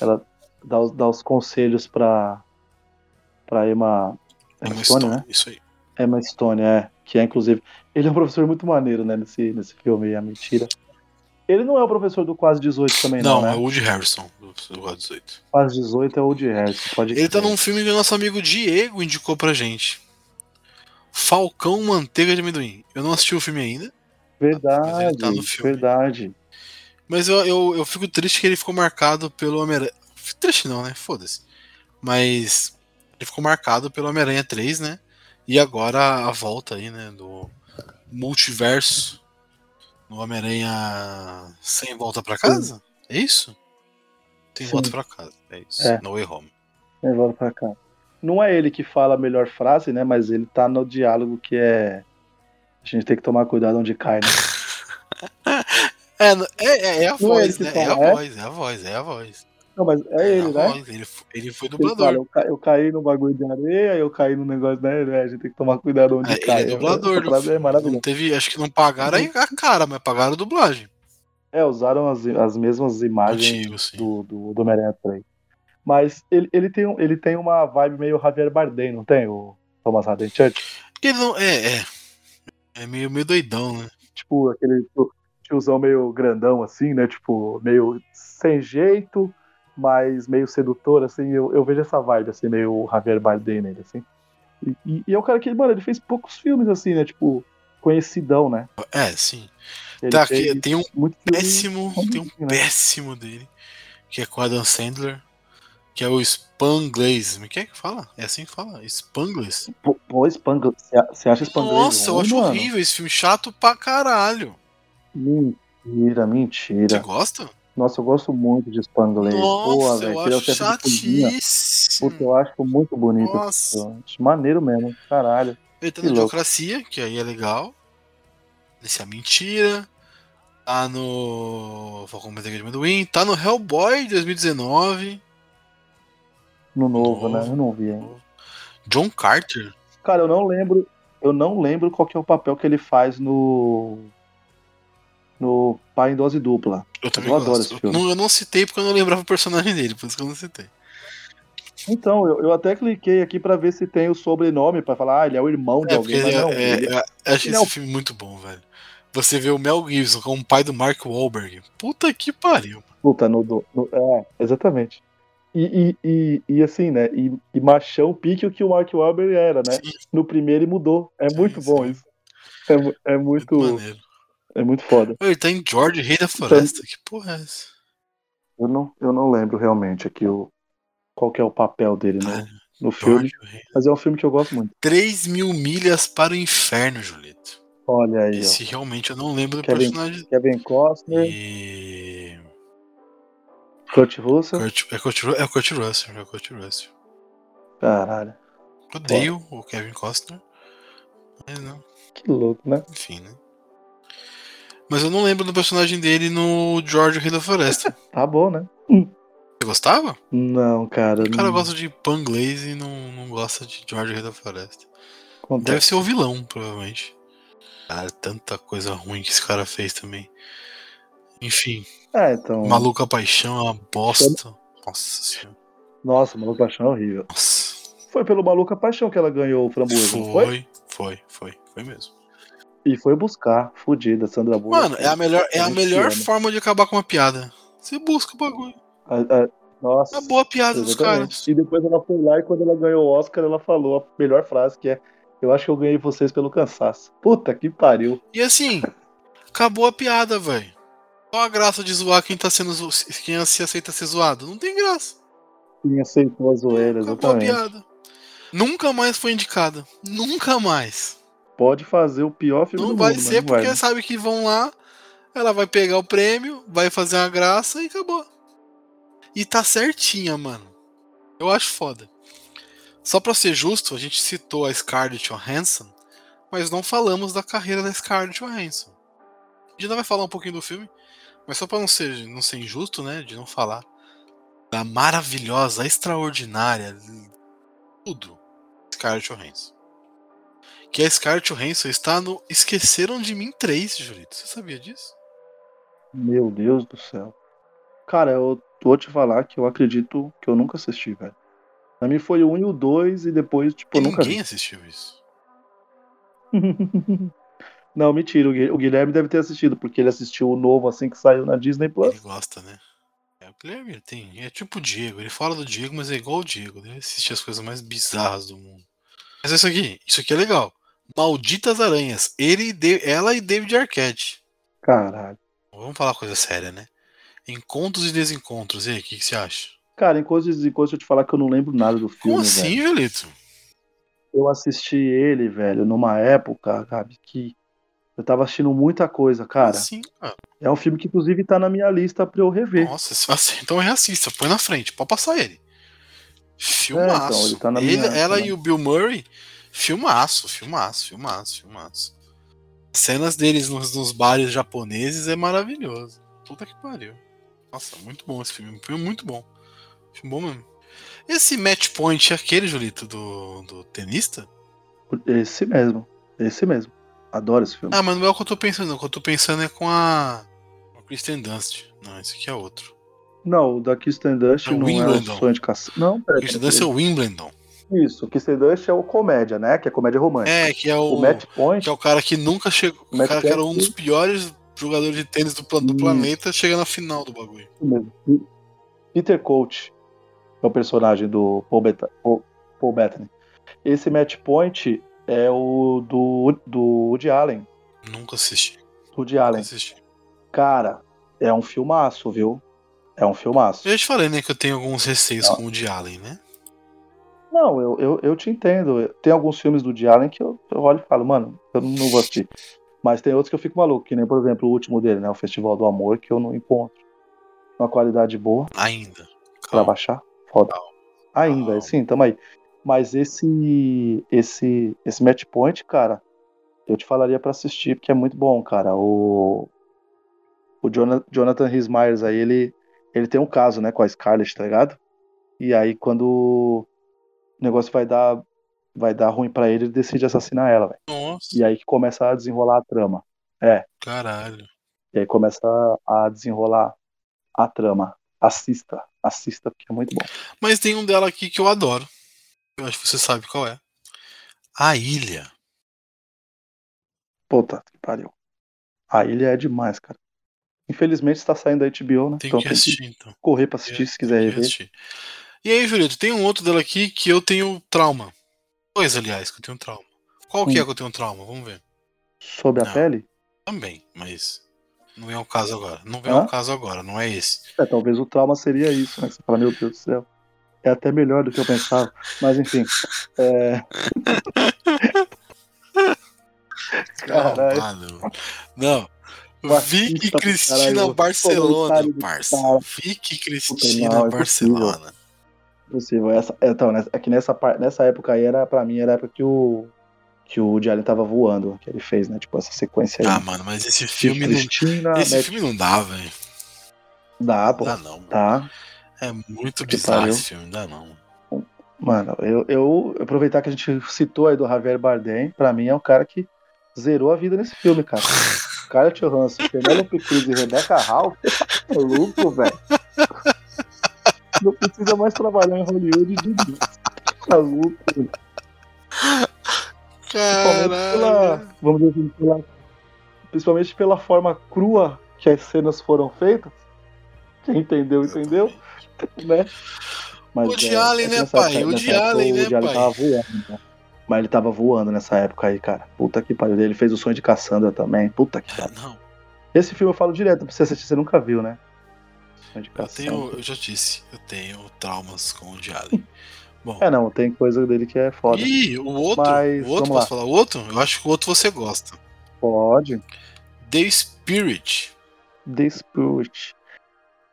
Ela dá os, dá os conselhos pra. pra Emma. Emma Stone, história. né? Isso aí. Emma Stone, é. Que é, inclusive. Ele é um professor muito maneiro, né? Nesse, nesse filme, A Mentira. Ele não é o professor do Quase 18 também, não, Não, né? é o Woody Harrison, do God 18. Quase 18 é o de Harrison, pode Ele tá crer. num filme que o nosso amigo Diego indicou pra gente. Falcão Manteiga de Amendoim. Eu não assisti o filme ainda, Verdade, tá filme. verdade. mas eu, eu, eu fico triste que ele ficou marcado pelo Homem-Aranha. Triste não, né? Foda-se. Mas ele ficou marcado pelo Homem-Aranha 3, né? E agora a volta aí, né? Do multiverso. No Homem-Aranha sem volta pra casa? É isso? Tem Sim. volta pra casa. É isso. É. No Way Home. É, volta pra cá. Não é ele que fala a melhor frase, né? Mas ele tá no diálogo que é. A gente tem que tomar cuidado onde cai, né? É, é, é, a é voz, né? É a é? voz, é a voz, é a voz. Não, mas é ele, né? Ele, ele foi Ele fala, dublador. eu, ca- eu caí no bagulho de areia, eu caí no negócio, né? né, A gente tem que tomar cuidado onde É, cai. ele é dublador. Do frase é não teve, acho que não pagaram a cara, mas pagaram a dublagem. É, usaram as, as mesmas imagens do, do, do Homem-Aranha 3. Mas ele, ele, tem, ele tem uma vibe meio Javier Bardem, não tem? O Thomas Haden Church? Ele não, é, é. É meio, meio doidão, né? Tipo, aquele tio- tiozão meio grandão, assim, né? Tipo, meio sem jeito, mas meio sedutor, assim. Eu, eu vejo essa vibe, assim, meio Javier Bardem nele, assim. E, e- e é um cara que, mano, ele fez poucos filmes, assim, né? Tipo, conhecidão, né? É, sim. Tá, aqui, tem um muito filme péssimo, tem um né? péssimo dele, que é com Adam Sandler, que é o Spanglaze. Como é que é que fala? É assim que fala? Spanglaze? Pô, pô você acha Spangler Nossa, eu acho mano? horrível esse filme, chato pra caralho. Mentira, Você mentira. gosta? Nossa, eu gosto muito de Spangler. Pô, Nossa, velho, eu acho chatíssimo. Puta, eu acho muito bonito. Nossa. Acho maneiro mesmo, caralho. Ele tá Que no louco. Diocracia, que aí é legal. Esse é a mentira. Tá no Falcão Manteiga de Amendoim. Tá no Hellboy 2019. No novo, Novo. né? Eu não vi ainda. John Carter. Cara, eu não lembro. Eu não lembro qual que é o papel que ele faz no. No Pai em Dose Dupla. Eu também Eu adoro esse filme. Não, eu não citei porque eu não lembrava o personagem dele, por isso que eu não citei. Então, eu, eu até cliquei aqui pra ver se tem o sobrenome, pra falar, ah, ele é o irmão de É, alguém, mas ele é- não. é- ele- é- eu achei ele é esse filme muito bom, velho. Você vê o Mel Gibson como pai do Mark Wahlberg. Puta que pariu. Puta, no, no- É, exatamente. E, e, e, e assim, né? E, e machão pique o que o Mark Wahlberg era, né? Sim, No primeiro ele mudou. É Sim, muito bom sim. isso. É, é muito. muito maneiro. É muito foda. Ele tá em George, Rei da Floresta. Que porra é essa? Eu não, eu não lembro realmente aqui o, qual é o papel dele no, no filme. George, Rei. Mas é um filme que eu gosto muito. 3 mil milhas para o inferno, Julito. Olha aí, Esse realmente eu não lembro do Kevin- personagem. ó. Kevin Costner, E. Kurt Russell. Kurt, é, Kurt, é o Kurt Russell, é o Kurt Russell. Caralho. Odeio o Kevin Costner. Mas não, Que louco, né? enfim, né? Mas eu não lembro do personagem dele no George Rei da Floresta. Tá bom, né? Você gostava? Não, cara. O cara não gosta de Panglaze e não, não gosta de George Rei da Floresta. acontece. Deve ser o vilão, provavelmente. Cara, tanta coisa ruim que esse cara fez também. Enfim, É, então. Maluca Paixão é uma bosta. Nossa senhora. Nossa, Maluca Paixão é horrível. Nossa. Foi pelo Maluca Paixão que ela ganhou o framboesa, foi? Foi, foi, foi, foi mesmo. E foi buscar. Fudida, Sandra Bullock. Mano, é a melhor, é a melhor forma de acabar com uma piada. Você busca o bagulho. A- a- Nossa. É a boa piada dos Exatamente. caras. E depois ela foi lá e quando ela ganhou o Oscar, ela falou a melhor frase que é Eu acho que eu ganhei vocês pelo cansaço. Puta que pariu. E assim, acabou a piada, velho. Qual a graça de zoar quem tá sendo zo... quem se aceita ser zoado? Não tem graça. Quem aceitou a zoeira, Acabou a exatamente. piada. Nunca mais foi indicada. Nunca mais. Pode fazer o pior filme Não do vai mundo, ser não vai, porque né? sabe que vão lá, ela vai pegar o prêmio, vai fazer uma graça e acabou. E tá certinha, mano. Eu acho foda. Só pra ser justo, a gente citou a Scarlett Johansson, mas não falamos da carreira da Scarlett Johansson. A gente ainda vai falar um pouquinho do filme, mas só pra não ser, não ser injusto, né? De não falar da maravilhosa, extraordinária, tudo, Scarlett Johansson. Que a Scarlett Johansson está no Esqueceram de Mim 3, Julito. Você sabia disso? Meu Deus do céu. Cara, eu vou te falar que eu acredito que eu nunca assisti, velho. Pra mim foi o 1 e o 2 e depois, tipo, E eu nunca ninguém vi. assistiu isso. Não, mentira, o Gui- o Guilherme deve ter assistido, porque ele assistiu o novo assim que saiu na Disney Plus. Ele gosta, né? É, o Guilherme tem. É tipo o Diego. Ele fala do Diego, mas é igual o Diego. Ele assiste as coisas mais bizarras do mundo. Mas é isso aqui. Isso aqui é legal. Malditas Aranhas. Ele e ela e David Arquette. Caralho. Vamos falar coisa séria, né? Encontros e desencontros. E aí, o que, que você acha? Cara, coisas e coisas eu te falar que eu não lembro nada do filme, Como assim, velho. Julito? Eu assisti ele, velho, numa época, Gabi, que eu tava assistindo muita coisa, cara. Assim, cara? É um filme que inclusive tá na minha lista pra eu rever. Nossa, assim, então reassista. Põe na frente. Pode passar ele. então, Filmaço. ele tá na Ele- minha- ela tá e o Bill Murray. Filmaço, filmaço, filmaço, filmaço. As cenas deles nos, nos bares japoneses é maravilhoso. Puta que pariu. Nossa, muito bom esse filme. Um filme muito bom. Filme bom mesmo. Esse match point é aquele, Julito, do, do tenista? Esse mesmo. Esse mesmo. Adoro esse filme. Ah, mas não é o que eu tô pensando. não. O que eu tô pensando é com a. Com a Kristen Dunst. Não, esse aqui é outro. Não, o da Kirsten Dunst É o não é o sonho de caçamba. Não, pera, Kristen Dunst é o Wimbledon. Isso, o Kirsten Dunst é o comédia, né? Que é comédia romântica. É, que é o. O Matt Point, Que é o cara que nunca chegou. O Matt cara que era um dos piores jogadores de tênis do, do planeta, chega na final do bagulho. Peter Coach é o personagem do Paul, Bet Paul, Paul Bettany. Esse Match Point é o do, do Woody Allen. Nunca assisti. Woody Nunca Allen. assisti. Cara, é um filmaço, viu? É um filmaço. Eu já te falei, né, que eu tenho alguns receios Não. com o de Allen, né? Não, eu, eu, eu te entendo. Tem alguns filmes do Woody que eu, eu olho e falo, mano, eu não vou assistir. Mas tem outros que eu fico maluco, que nem, por exemplo, o último dele, né? O Festival do Amor, que eu não encontro uma qualidade boa Ainda. pra Calma. baixar. Foda. Ainda, Calma. sim, tamo aí. Mas esse, esse, esse Match Point, cara, eu te falaria pra assistir, porque é muito bom, cara. O, o Jonathan, Rhys Meyers aí, ele, ele tem um caso, né, com a Scarlett, tá ligado? E aí, quando negócio vai dar, vai dar ruim pra ele, ele decide assassinar ela, velho. Nossa, E aí que começa a desenrolar a trama. É, caralho. e aí começa a desenrolar a trama. Assista, assista, porque é muito bom. Mas tem um dela aqui que eu adoro. Eu acho que você sabe qual é. A Ilha. Puta que pariu. A ilha é demais, cara. Infelizmente está saindo da HBO, né? Tem então que tem que assistir, então. correr pra assistir se quiser rever. assistir. E aí, Julito, tem um outro dela aqui que eu tenho trauma. Dois, aliás, que eu tenho trauma. Qual que é que eu tenho trauma? Vamos ver. Sobre a Não. pele? Também, mas não é o caso agora. Não vem Hã? ao caso agora, não é esse. É, talvez o trauma seria isso, né? Você fala, meu Deus do céu. É até melhor do que eu pensava. Mas enfim. É... Caralho. Calma. Não. Vicky pra Cristina Barcelona, parça. Vicky Puta, Cristina é. Barcelona. Possível. Essa, então, né, é que nessa, nessa época aí era, pra mim, era a época que o. Que o Woody Allen tava voando, que ele fez, né? Tipo, essa sequência aí. Ah, mano, mas esse filme não. Cristina, Esse Matt- filme não dá, velho. Dá, pô. dá não. Tá. É muito Que bizarro pariu. esse filme, dá não. Mano, eu, eu aproveitar que a gente citou aí do Javier Bardem, pra mim é um cara que zerou a vida nesse filme, cara. Scarlett Johansson, Penelope Cruz e Rebecca Hall, é louco, velho. Não precisa mais trabalhar em Hollywood de Deus. Tá louco, pela, vamos dizer assim, pela, principalmente pela forma crua que as cenas foram feitas. Quem entendeu, entendeu, né? Mas, Woody é, Allen, é né, pai? nessa época Allen, o né, pai? tava voando, né? Mas ele tava voando nessa época aí, cara. Puta que pariu. Ele fez o sonho de Cassandra também. Puta que pariu. Não, Esse filme eu falo direto pra você assistir, você nunca viu, né? Eu tenho, eu já disse, eu tenho traumas com o Allen. Bom, É, não, tem coisa dele que é foda. e o outro, Mas, o outro, posso lá. falar o outro? Eu acho que o outro você gosta. Pode. The Spirit. The Spirit.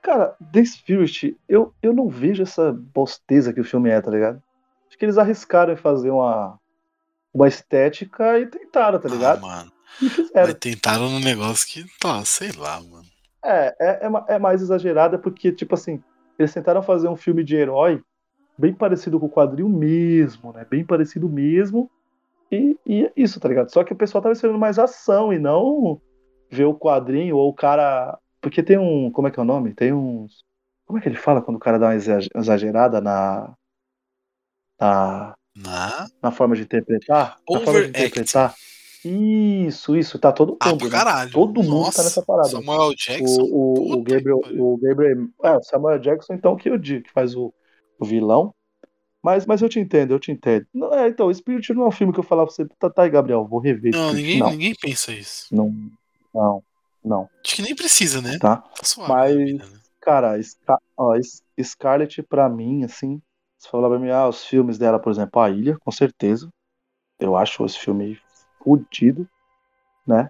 Cara, The Spirit, eu, eu não vejo essa bosteza que o filme é, tá ligado? Acho que eles arriscaram em fazer uma, uma estética e tentaram, tá ligado? Ah, mano. E fizeram. Mas tentaram um negócio que, tá, sei lá, mano. É, é, é, é mais exagerada porque, tipo assim, eles tentaram fazer um filme de herói bem parecido com o quadril mesmo, né? Bem parecido mesmo. E, e é isso, tá ligado? Só que o pessoal tava esperando mais ação e não ver o quadrinho ou o cara. Porque tem um. Como é que é o nome? Tem uns. Como é que ele fala quando o cara dá uma exa- exagerada na. Na, Na... na forma de interpretar? Na forma de Overact. interpretar. Isso, isso, tá todo Ah, mundo. pra né? caralho. Todo mundo Nossa, tá nessa parada. Samuel Jackson. O, o, o Gabriel, o Gabriel, é, Samuel Jackson, então, que eu digo, que faz o, o vilão. Mas, mas eu te entendo, eu te entendo. Não, é, então, Spirit não é um filme que eu falava pra você, tá, tá aí, Gabriel, vou rever. Não, Spirit. ninguém, não, ninguém pensa isso. não, não, não, Acho que nem precisa, né? tá? Tá suave. Mas- vida, né? Cara, Scar ó, Scarlett, pra mim, assim, se falar pra mim, ah, os filmes dela, por exemplo, A Ilha, com certeza. Eu acho esse filme fudido, né?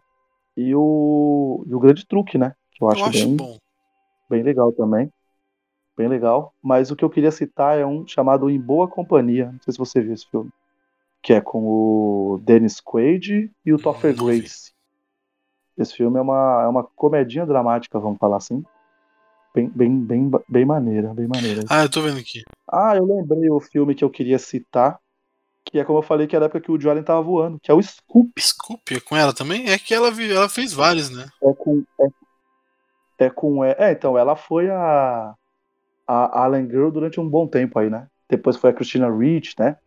E o, e o Grande Truque, né? Que eu Eu acho, acho bem, bom. bem legal também. Bem legal. Mas o que eu queria citar é um chamado Em Boa Companhia. Não sei se você viu esse filme. Que é com o Dennis Quaid e o Topher vi. Grace. Esse filme é uma, é uma comedinha dramática, vamos falar assim. Bem, bem, bem, bem maneira, bem maneira. Ah, eu tô vendo aqui. Ah, eu lembrei o filme que eu queria citar. Que é como eu falei, que era a época que o Jordan tava voando, que é o Scoop. Scoop é com ela também? É que ela, ela fez vários, né? É com. É, é com. É, é, então, ela foi a. A Allen Girl durante um bom tempo aí, né? Depois foi a Christina Ricci, né?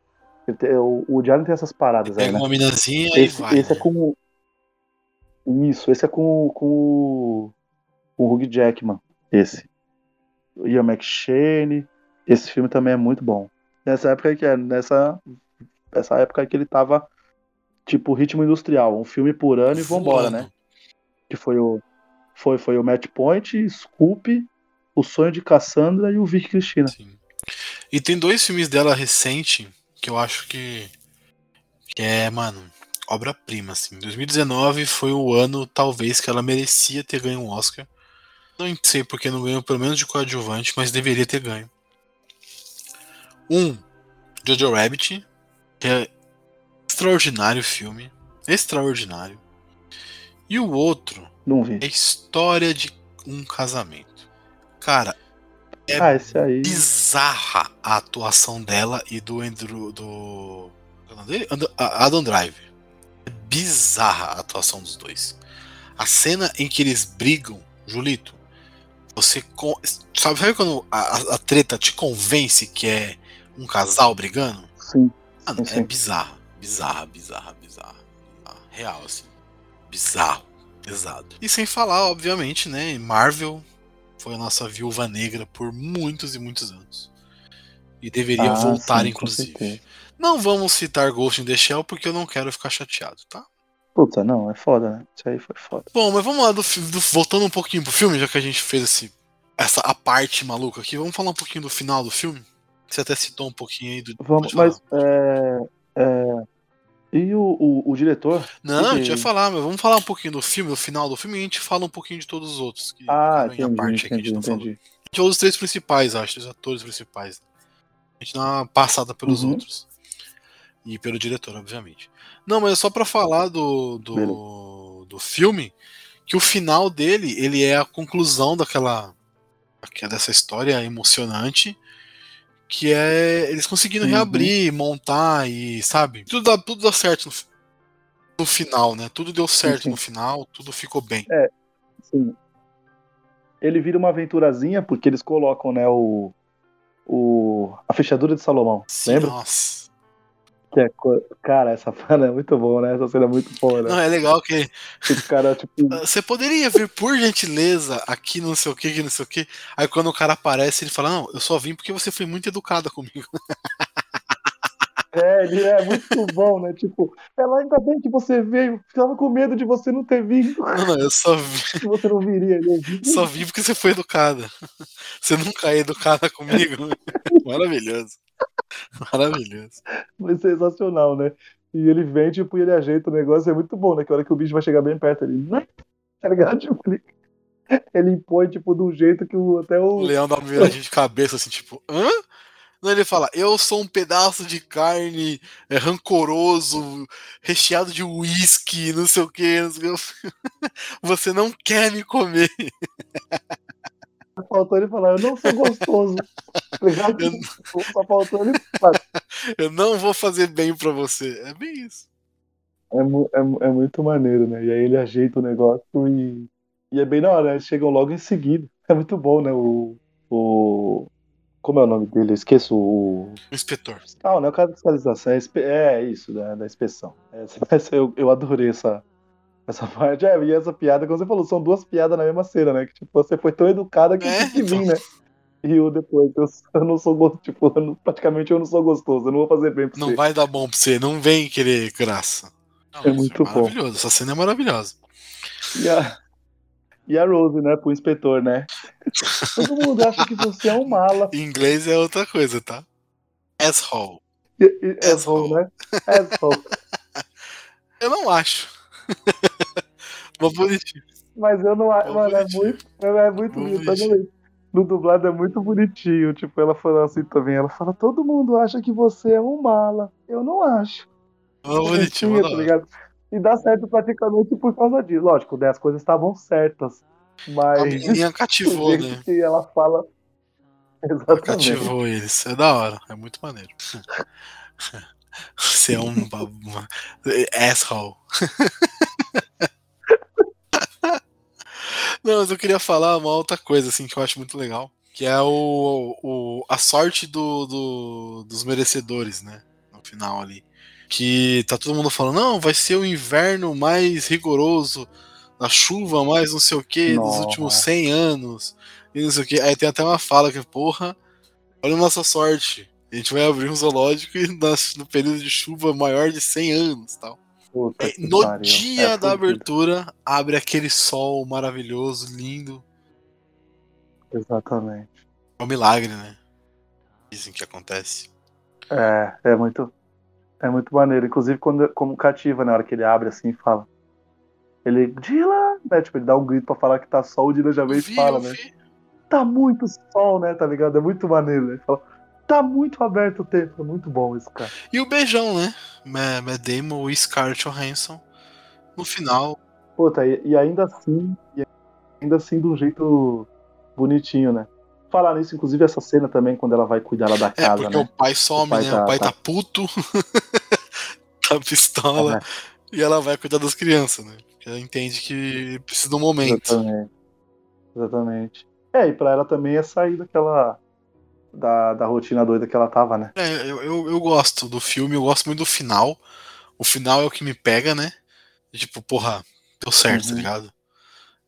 O, o Jordan tem essas paradas aí, Pega né? uma minazinha e vai. esse é né? com. o- Isso, esse é com, o- com, o- com o Hugh Jackman. Esse. Ian McShane. Esse filme também é muito bom. Nessa época que é, nessa, essa época que ele tava tipo ritmo industrial, um filme por ano e vambora, Voando. né? Que foi o foi foi o Match Point, Scoop, O Sonho de Cassandra e o Vic Cristina. Sim. E tem dois filmes dela recente que eu acho que, que é, mano, obra-prima, assim. 2019 foi o ano, talvez, que ela merecia ter ganho um Oscar. Não sei porque não ganhou pelo menos de coadjuvante, mas deveria ter ganho. Um, Jojo Rabbit, é extraordinário filme. Extraordinário. E o outro Não vi. é História de um Casamento. Cara, é Ah, bizarra a atuação dela e do Andrew. do. é dele? Adam Driver. É bizarra a atuação dos dois. A cena em que eles brigam, Julito, você. con- Sabe, sabe quando a- a treta te convence que é um casal brigando? Sim. Mano, é sim. bizarra, bizarra, bizarra. Real, assim. Bizarro, pesado. E sem falar, obviamente, né? Marvel foi a nossa viúva negra por muitos e muitos anos. E deveria Ah, voltar, sim, inclusive. Não vamos citar Ghost in the Shell porque eu não quero ficar chateado, tá? Puta, não, é foda, né? Isso aí foi foda. Bom, mas vamos lá, do, do- voltando um pouquinho pro filme, já que a gente fez esse, essa a parte maluca aqui, vamos falar um pouquinho do final do filme? Você até citou um pouquinho aí do. Vamos, mas é, é, e o, o, o diretor? Não, a gente que- vai falar, mas vamos falar um pouquinho do filme, do final do filme, e a gente fala um pouquinho de todos os outros. Que Ah, entendi, parte aqui, a entendi, gente não falou. entendi. A gente falou dos três principais, acho, dos atores principais. A gente dá uma passada pelos Uhum. outros. E pelo diretor, obviamente. Não, mas é só pra falar do, do, do filme, que o final dele, ele é a conclusão daquela, daquela- dessa história emocionante, que é eles conseguindo Uhum. reabrir, montar e, sabe? Tudo dá, tudo dá certo no, no final, né? Tudo deu certo sim. no final, tudo ficou bem. Sim. Ele vira uma aventurazinha porque eles colocam, né, o, o a fechadura de Salomão. Sim, Lembra? Nossa. Que é, cara, essa cena é muito boa, né? Essa cena é muito boa, né? Não, é legal que Esse cara, tipo, você poderia vir, por gentileza, aqui não sei o que, aqui não sei o que. Aí quando o cara aparece, ele fala: Não, eu só vim porque você foi muito educada comigo. é, ele é muito bom, né? Tipo, ela ainda bem que você veio, ficava com medo de você não ter vindo, Não, não, eu só vim, que você não viria. Viu. só vim porque você foi educada. Você nunca é educada comigo. Maravilhoso. Maravilhoso. Foi sensacional, né? E ele vem, tipo, e ele ajeita o negócio, é muito bom, né? Que hora que o bicho vai chegar bem perto, ele. "Né?" Tá ligado? Tipo, ele, ele impõe, tipo, de um jeito que o, até O o. leão dá uma viradinha de cabeça assim, tipo, hã? Não, ele fala, eu sou um pedaço de carne é, rancoroso, recheado de uísque, não sei o que. Você não quer me comer. Faltou ele falar, eu não sou gostoso. eu... Só faltou ele falar. Eu não vou fazer bem pra você. É bem isso. É, é, é, muito maneiro, né? E aí ele ajeita o negócio e, e é bem na hora, né? Eles chegam logo em seguida. É muito bom, né? O, o... Como é o nome dele? Eu esqueço o. O inspetor. Ah, não é o cara de fiscalização. É, é isso, né? da inspeção. É, eu, eu adorei essa, essa parte. É, e essa piada, como você falou, são duas piadas na mesma cena, né? Que tipo, você foi tão educada que é, tem que vir, né? E eu depois, eu, eu não sou gostoso, tipo, eu não, praticamente eu não sou gostoso, eu não vou fazer bem pra não você. Não vai dar bom pra você, não vem querer graça. Não, é muito é maravilhoso, bom. essa cena é maravilhosa. E a, e a Rose, né, pro inspetor, né? Todo mundo acha que você é um mala. Em inglês é outra coisa, tá? Asshole. E, e, asshole, né? Asshole. eu não acho. Vou. Mas eu não acho. Mano, é muito, é muito bonito. No dublado é muito bonitinho. Tipo, ela falando assim também. Ela fala: todo mundo acha que você é um mala. Eu não acho. Oh, bonitinho, tá ligado? E dá certo praticamente por causa disso. Lógico, né, as coisas estavam certas. Mas. A menina cativou, né? Que ela fala. Exatamente. Cativou eles. É da hora. É muito maneiro. Você é um. Asshole. Não, mas eu queria falar uma outra coisa assim que eu acho muito legal, que é o, o a sorte do, do, dos merecedores, né? No final ali, que tá todo mundo falando, não, vai ser o inverno mais rigoroso, a chuva mais não sei o que dos últimos 100 anos e não sei o que. Aí tem até uma fala que porra, olha a nossa sorte. A gente vai abrir um zoológico e no período de chuva maior de 100 anos tal. Puta é, no pariu. dia é da abertura, abre aquele sol maravilhoso, lindo. Exatamente. É um milagre, né? Dizem que acontece. É, é muito. É muito maneiro. Inclusive, quando, como cativa, na hora que ele abre assim e fala. Ele. Dila! Né? Tipo, ele dá um grito pra falar que tá sol, o Dila já vem e fala, né? Tá muito sol, né? Tá ligado? É muito maneiro, né? Ele fala, tá muito aberto o tempo. É muito bom esse cara. E o beijão, né? Matt Damon e Scarlett Johansson no final. Puta, e, e, ainda assim, e ainda assim de um jeito bonitinho, né? Falar nisso, inclusive essa cena também, quando ela vai cuidar lá da casa, é, porque né? o pai some, o pai né? Tá, o pai tá, tá puto, tá pistola, é. e ela vai cuidar das crianças, né? Porque ela entende que precisa de um momento. Exatamente. Exatamente. É, e pra ela também é sair daquela da, da rotina doida que ela tava, né? É, eu, eu, eu, gosto do filme, eu gosto muito do final. O final é o que me pega, né? Tipo, porra, deu certo, tá uhum. tá ligado?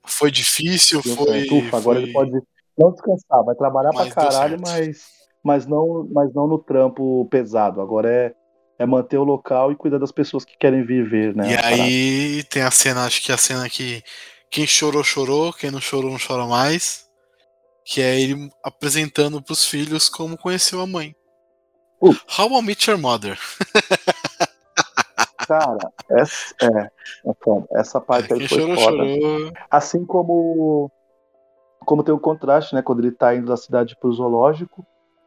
Foi difícil, foi. Ufa, agora ele pode não descansar, vai trabalhar mas pra caralho, mas, mas, não, mas não no trampo pesado. Agora é, é manter o local e cuidar das pessoas que querem viver, né? E aí tem a cena, acho que a cena que quem chorou, chorou, quem não chorou, não chora mais que é ele apresentando para os filhos como conheceu a mãe. Uh. How I Met Your Mother. Cara, essa, é, é essa parte é, aí foi chorou, foda. Chorou. Assim como como tem o contraste, né, quando ele tá indo da cidade pro zoológico,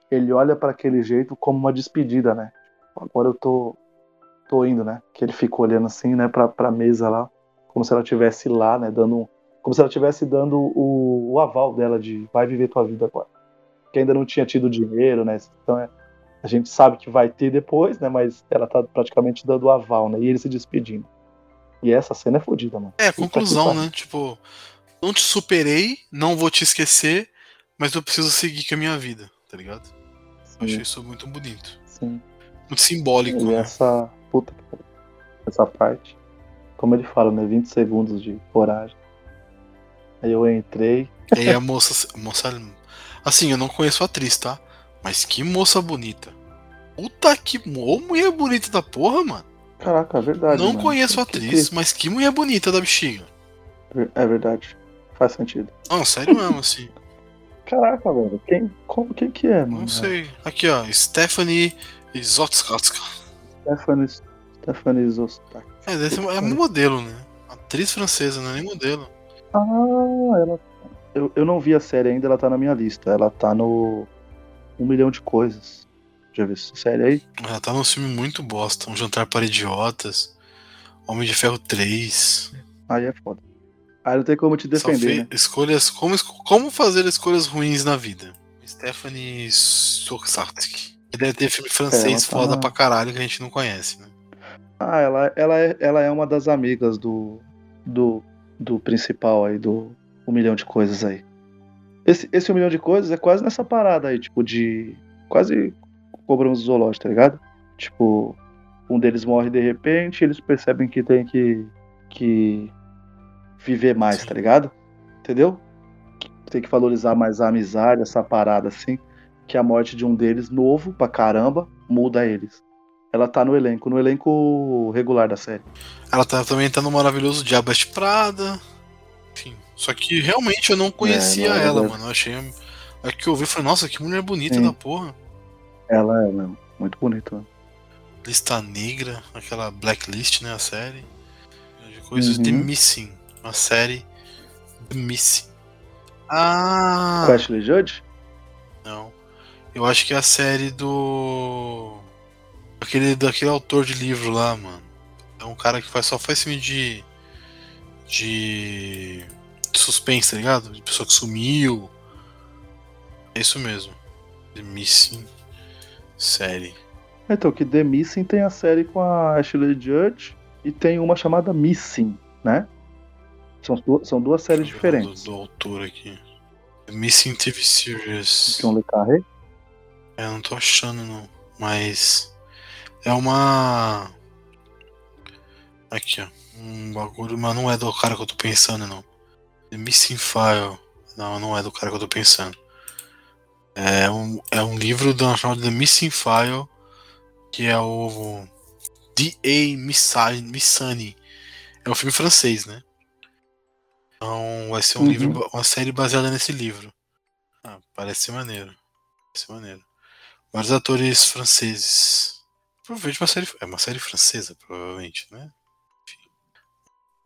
ele olha para aquele jeito como uma despedida, né? Agora eu tô tô indo, né? Que ele ficou olhando assim, né, pra, pra mesa lá, como se ela estivesse lá, né, dando como se ela estivesse dando o, o, aval dela de vai viver tua vida agora. Que ainda não tinha tido dinheiro, né? Então é, a gente sabe que vai ter depois, né? Mas ela tá praticamente dando o aval, né? E ele se despedindo. E essa cena é fodida, mano. É, conclusão, né? Tipo, não te superei, não vou te esquecer, mas eu preciso seguir com a minha vida, tá ligado? Sim. Eu achei isso muito bonito. Sim. Muito simbólico. E né? essa. Puta essa parte. Como ele fala, né? 20 segundos de coragem. Aí eu entrei. E aí a moça, moça. Assim, eu não conheço a atriz, tá? Mas que moça bonita. Puta que. Ô, mulher bonita da porra, mano. Caraca, é verdade. Não mano. conheço a atriz, que... mas que mulher bonita da bexiga. É verdade. Faz sentido. Não, sério mesmo, assim. Caraca, velho. Quem, como, quem que é, mano? Não sei. Aqui, ó. Stephanie Zotskotska. Stephanie, Stephanie Zotskotska. É, é modelo, né? Atriz francesa, não é nem modelo. Ah, ela. Eu, eu não vi a série ainda, ela tá na minha lista. Ela tá no Um Milhão de Coisas. Já viu essa série aí? Ela tá num filme muito bosta. Um Jantar para Idiotas. Homem de Ferro 3. Aí é foda. Aí não tem como te defender, fez né? escolhas. Como, como fazer escolhas ruins na vida? Stephanie. Que deve ter filme francês É, tá- foda pra caralho que a gente não conhece, né? Ah, ela, ela, é, ela é uma das amigas do, do, do principal aí, do Um Milhão de Coisas aí. Esse, esse Um Milhão de Coisas é quase nessa parada aí, tipo, de. Quase cobramos zoológico, tá ligado? Tipo, um deles morre de repente, eles percebem que tem que, que viver mais, Sim. tá ligado? Entendeu? Tem que valorizar mais a amizade, essa parada assim. Que a morte de um deles, novo pra caramba, muda eles. Ela tá no elenco, no elenco regular da série. Ela tá, também tá no maravilhoso Diabas de Prada. Enfim. Só que realmente eu não conhecia não, ela, ela- mano. Eu achei. É que eu ouvi e falei, nossa, que mulher bonita Sim. da porra. Ela é mesmo, muito bonita. Lista Negra, aquela Blacklist, né? A série. De coisas Uhum. The Missing. Uma série The Missing. Ah! A Ashley Judd? Não. Eu acho que é a série do. Aquele, daquele autor de livro lá, mano. É um cara que faz, só faz filme de. de. de suspense, tá ligado? De pessoa que sumiu. É isso mesmo. The Missing. Série. Então, que The Missing tem a série com a Ashley Judd e tem uma chamada Missing, né? São, du- são duas séries diferentes. Do, do autor aqui. The Missing TV Series. John Le Carré. É, eu não tô achando não. Mas. É uma. Aqui, ó. Um bagulho, mas não é do cara que eu tô pensando, não. The Missing File. Não, não é do cara que eu tô pensando. É um, é um livro da chamado The Missing File, que é o D.A. Missa- Missani. É um filme francês, né? Então vai ser um Uhum. livro, uma série baseada nesse livro. Ah, parece maneiro. Parece maneiro. Vários atores franceses. Provavelmente uma série. É uma série francesa, provavelmente, né? Enfim.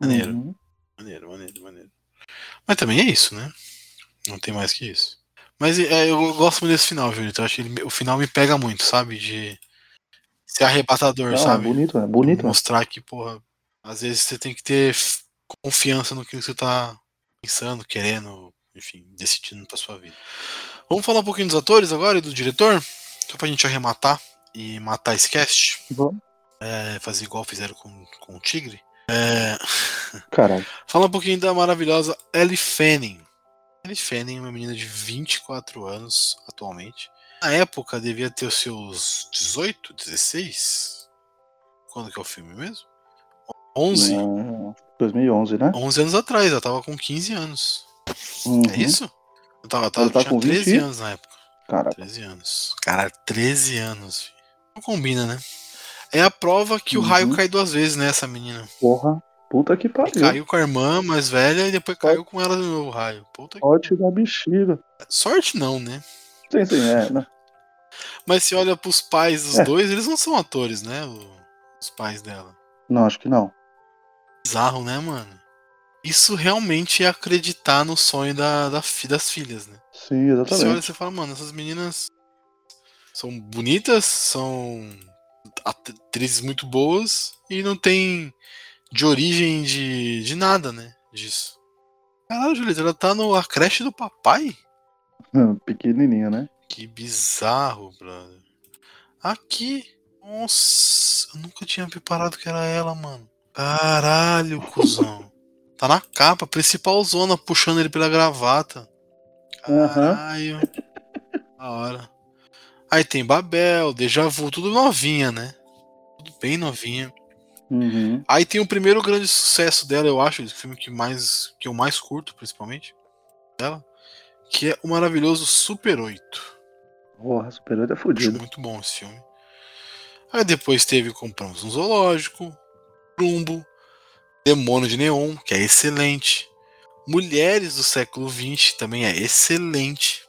Maneiro, Uhum. maneiro, maneiro, maneiro. Mas também é isso, né? Não tem mais que isso. Mas é, eu gosto muito desse final, Julito. Eu acho que ele- o final me pega muito, sabe? De ser arrebatador, Não, é sabe? bonito, é bonito. Mostrar que, porra, às vezes você tem que ter confiança no que você tá pensando, querendo, enfim, decidindo pra sua vida. Vamos falar um pouquinho dos atores agora e do diretor? Só pra gente arrematar e matar esse cast. Vamos. É, fazer igual fizeram com, com o Tigre. É, Caralho. Fala um pouquinho da maravilhosa Ellie Fanning. Ellie Fanning é uma menina de 24 anos atualmente. Na época devia ter os seus 18, 16? Quando que é o filme mesmo? 11? É, 2011, né? 11 anos atrás, ela tava com 15 anos. Uhum. É isso? Eu tava, eu tava, Ela tá tinha com 13 20? anos na época. Caraca. 13 anos. Cara, 13 anos. filho. Não combina, né? É a prova que o Uhum. raio cai duas vezes, né, essa menina. Porra. Puta que pariu. Caiu com a irmã mais velha e depois caiu com ela de novo o raio. Puta que... Sorte da bexiga. Sorte não, né? Sim, sim, é. Né? Mas se olha pros pais dos É. dois, eles não são atores, né? o- Os pais dela. Não, acho que não. Bizarro, né, mano? Isso realmente é acreditar no sonho da, da fi- das filhas, né? Sim, Você olha e exatamente. você fala, mano, essas meninas são bonitas, são atrizes muito boas e não tem de origem de, de nada, né? Disso. Caralho, Julieta, ela tá no A Creche do Papai? Pequenininha, né? Que bizarro, brother. Aqui. Nossa, eu nunca tinha preparado que era ela, mano. Caralho, cuzão. Tá na capa, principal zona, puxando ele pela gravata. Caralho. Da hora. Aí tem Babel, Deja Vu, tudo novinha, né? Tudo bem novinha. Uhum. Aí tem o primeiro grande sucesso dela, eu acho, o filme que, mais, que eu mais curto, principalmente, dela, que é o maravilhoso Super 8. Porra, Super 8 é Acho fudido. muito bom esse filme. Aí depois teve Compramos um Zoológico, Trumbo, Demônio de Neon, que é excelente. Mulheres do século XX também é excelente.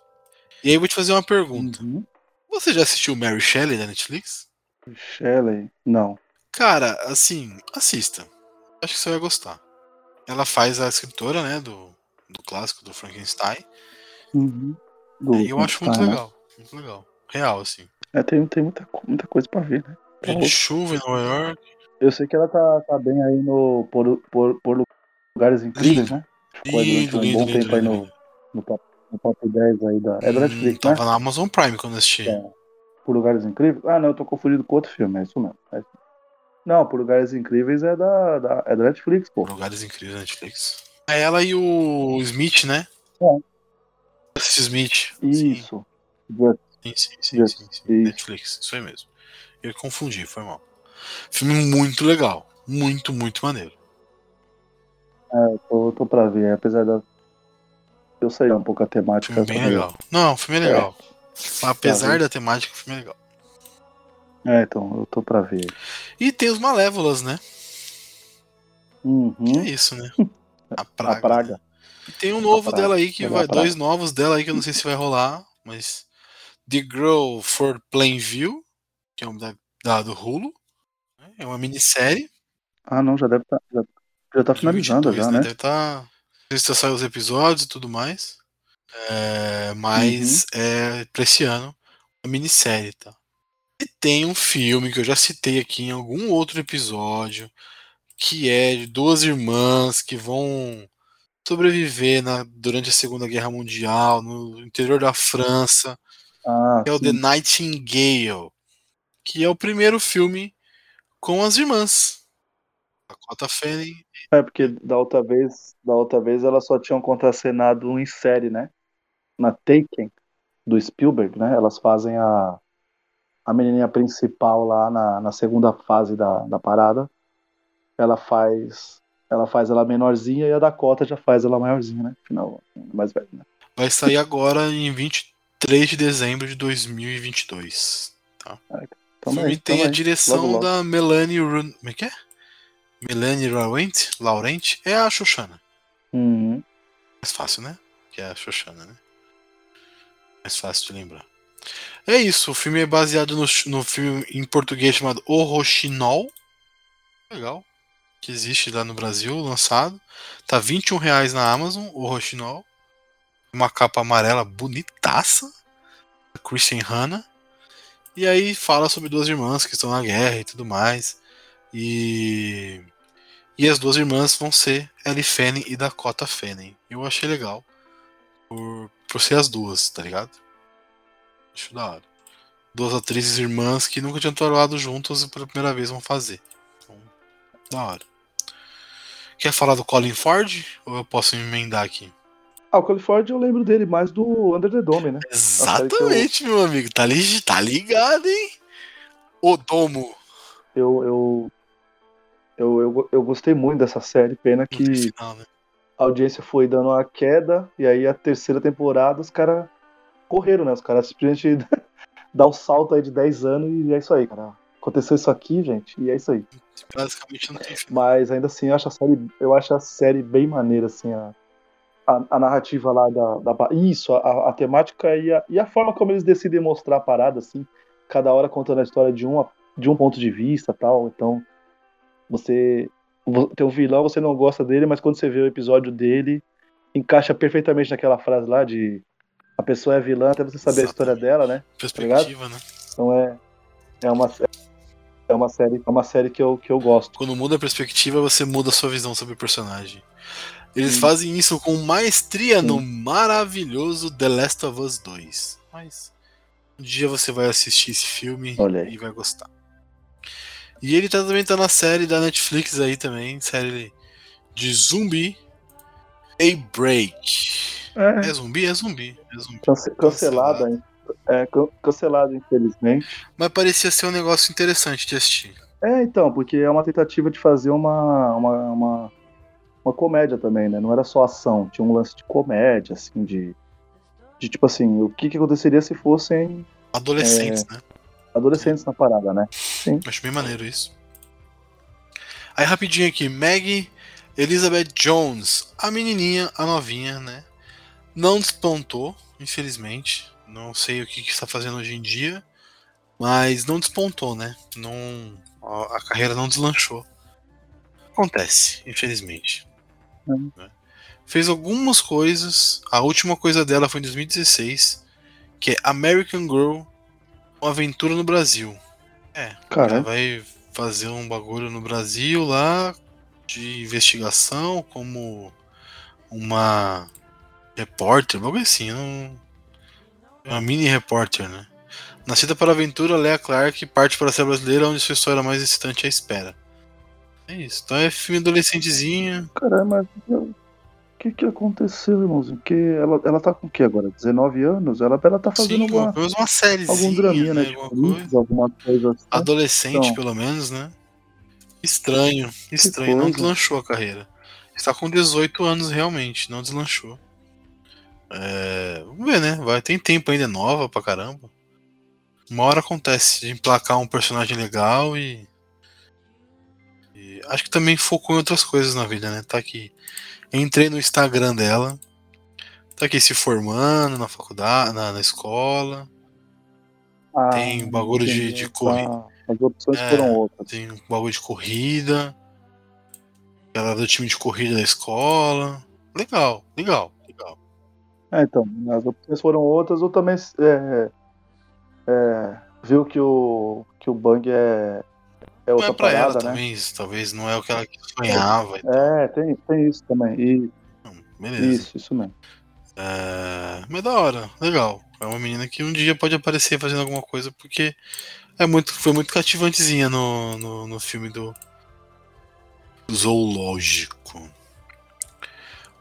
E aí eu vou te fazer uma pergunta. Uhum. Você já assistiu Mary Shelley da Netflix? Shelley. Não. Cara, assim, assista. Acho que você vai gostar. Ela faz a escritora, né, do, do clássico do Frankenstein. Uhum. Do E eu acho muito né? legal. Muito legal. Real, assim. É, tem, tem muita, muita coisa pra ver, né? De chuva em Nova York. Eu sei que ela tá, tá bem aí no por, por, por lugares incríveis, Lindo. né? Ficou aí Lindo, durante um lindo, bom lindo, tempo aí lindo, no, lindo. no, top, no top 10 aí da. É da Hum, Netflix, né? Tava na Amazon Prime quando eu assisti. É. Por lugares incríveis? Ah, não, eu tô confundindo com outro filme, é isso mesmo. é isso. Não, por lugares incríveis é da, da, é da Netflix, pô. Lugares incríveis na Netflix. É ela e o Smith, né? É. Esse Smith. Isso. Sim, sim, sim, Just- sim, sim. isso. Netflix, isso aí mesmo. Eu confundi, foi mal. Filme muito legal. Muito, muito maneiro. É, tô, tô pra ver, apesar da. Eu sei um pouco a temática. Filme bem essa daí. legal. Não, o filme é É. legal. Apesar Tá, da temática, o filme é legal. É, então, eu tô pra ver. E tem os Malévolas, né? Uhum. É isso, né? A praga. A praga. né? E tem um novo dela aí que É vai. Dois novos dela aí que eu não sei se vai rolar, mas. The Girl for Plainview, que é um da, da do Hulu. né? É uma minissérie. Ah, não, já deve estar. já, já tá finalizando 2022, já, né? Deve estar. Não sei se saiu os episódios e tudo mais. É, mas Uhum. é pra esse ano uma minissérie, tá? E tem um filme que eu já citei aqui em algum outro episódio, que é de duas irmãs que vão sobreviver na, durante a Segunda Guerra Mundial no interior da França, Ah, é o The sim. Nightingale, que é o primeiro filme com as irmãs. A Cota Fanning É porque da outra vez, da outra vez elas só tinham contracenado em série, né? Na Taken do Spielberg, né? Elas fazem a a menininha principal lá na, na segunda fase da, da parada. Ela faz ela faz ela menorzinha e a Dakota já faz ela maiorzinha, né? Final mais velha, né? vai sair agora em 23 de dezembro de 2022. O Tamo filme aí, tem tamo a aí. direção Logo, logo. da Melanie Run... Como é que é? Melanie Laurent? Laurent? É a Xoxana. Uhum. Mais fácil, né? Que é a Xoxana, né? Mais fácil de lembrar. É isso, o filme é baseado no, no filme em português chamado O Rochinol. Legal. Que existe lá no Brasil, lançado. Tá 21 reais na Amazon, O Rochinol. Uma capa amarela bonitaça. Christian Hanna. E aí fala sobre duas irmãs que estão na guerra e tudo mais. E. E as duas irmãs vão ser Ellie Fanning e Dakota Fanning. Eu achei legal. Por, por ser as duas, tá ligado? Acho da hora. Duas atrizes irmãs que nunca tinham trabalhado juntas e pela primeira vez vão fazer. Então, da hora. Quer falar do Colin Ford? Ou eu posso emendar aqui? Ah, o Clifford eu lembro dele mais do Under the Dome, né? Exatamente, meu amigo. Tá, li- tá ligado, hein? O Domo. Eu, eu, eu, eu, eu gostei muito dessa série, pena que final, né? a audiência foi dando uma queda, e aí a terceira temporada os caras correram, né? Os caras simplesmente dá um salto aí de 10 anos e é isso aí, cara. Aconteceu isso aqui, gente, e é isso aí. Basicamente não tem final. Mas ainda assim, eu acho a série, eu acho a série bem maneira, assim, a, a, a narrativa lá da. da isso, a, a temática e a, e a forma como eles decidem mostrar a parada, assim, cada hora contando a história de um, de um ponto de vista tal. Então, você vo- tem um vilão, você não gosta dele, mas quando você vê o episódio dele, encaixa perfeitamente naquela frase lá de a pessoa é vilã até você saber a história dela, né? Perspectiva, né? Então é, é uma é uma série, é uma série que eu, que eu gosto. Quando muda a perspectiva, você muda a sua visão sobre o personagem. Eles Sim. fazem isso com maestria Sim. no maravilhoso The Last of Us 2. Mas um dia você vai assistir esse filme e vai gostar. E ele tá- também tá na série da Netflix aí também, série de zumbi. A Break. É, É zumbi? É zumbi. É zumbi. cance- cancelada, hein? É, can- cancelada, infelizmente. Mas parecia ser um negócio interessante de assistir. É, então, porque é uma tentativa de fazer uma, uma, uma, uma comédia também, né? Não era só ação, tinha um lance de comédia, assim, de, de tipo assim, o que, que aconteceria se fossem Adolescentes, né? Adolescentes na parada, né? Acho bem maneiro isso. Aí rapidinho aqui, Maggie Elizabeth Jones, a menininha, a novinha, né? Não despontou, infelizmente. Não sei o que, que está fazendo hoje em dia, mas não despontou, né? Não, a, a carreira não deslanchou. Acontece, infelizmente. Hum. Né? Fez algumas coisas. A última coisa dela foi em 2016, que é American Girl uma aventura no Brasil. É, Cara, vai fazer um bagulho no Brasil lá de investigação como uma repórter, algo assim, um, uma mini repórter, né? Nascida para a aventura, Lea Clark parte para ser brasileira, onde sua história mais excitante é espera. É isso. Então é filme adolescentezinho. caramba, que que aconteceu, irmãozinho? Que ela, ela tá com o que agora? 19 anos? Ela, ela tá fazendo Sim, uma, pelo menos uma sériezinha, algum draminha, né? né? Tipo, alguma coisa. alguma coisa assim. Adolescente, Então. pelo menos, né? Estranho. Estranho. Não deslanchou a carreira. Está com 18 anos realmente, não deslanchou. É, Vamos ver, né? Vai, tem tempo ainda, é nova pra caramba. Uma hora acontece de emplacar um personagem legal e. e acho que também focou em outras coisas na vida, né? Tá aqui. Entrei no Instagram dela. Tá aqui se formando na faculdade, na, na escola. Ah, Tem bagulho de- entendi. de corrida. Ah, As opções É. foram outras. Tem um bagulho de corrida. Ela é do time de corrida da escola. Legal, legal, legal. É, então, as opções foram outras, eu também é, é, viu que o, que o Bang é, é Não outra é pra ela parada, né? também, isso talvez não é o que ela sonhava. É, tem, tem isso também. E. Beleza. isso, isso mesmo. É, mas da hora, legal. É uma menina que um dia pode aparecer fazendo alguma coisa, porque é muito, foi muito cativantezinha no, no, no filme do Zoológico.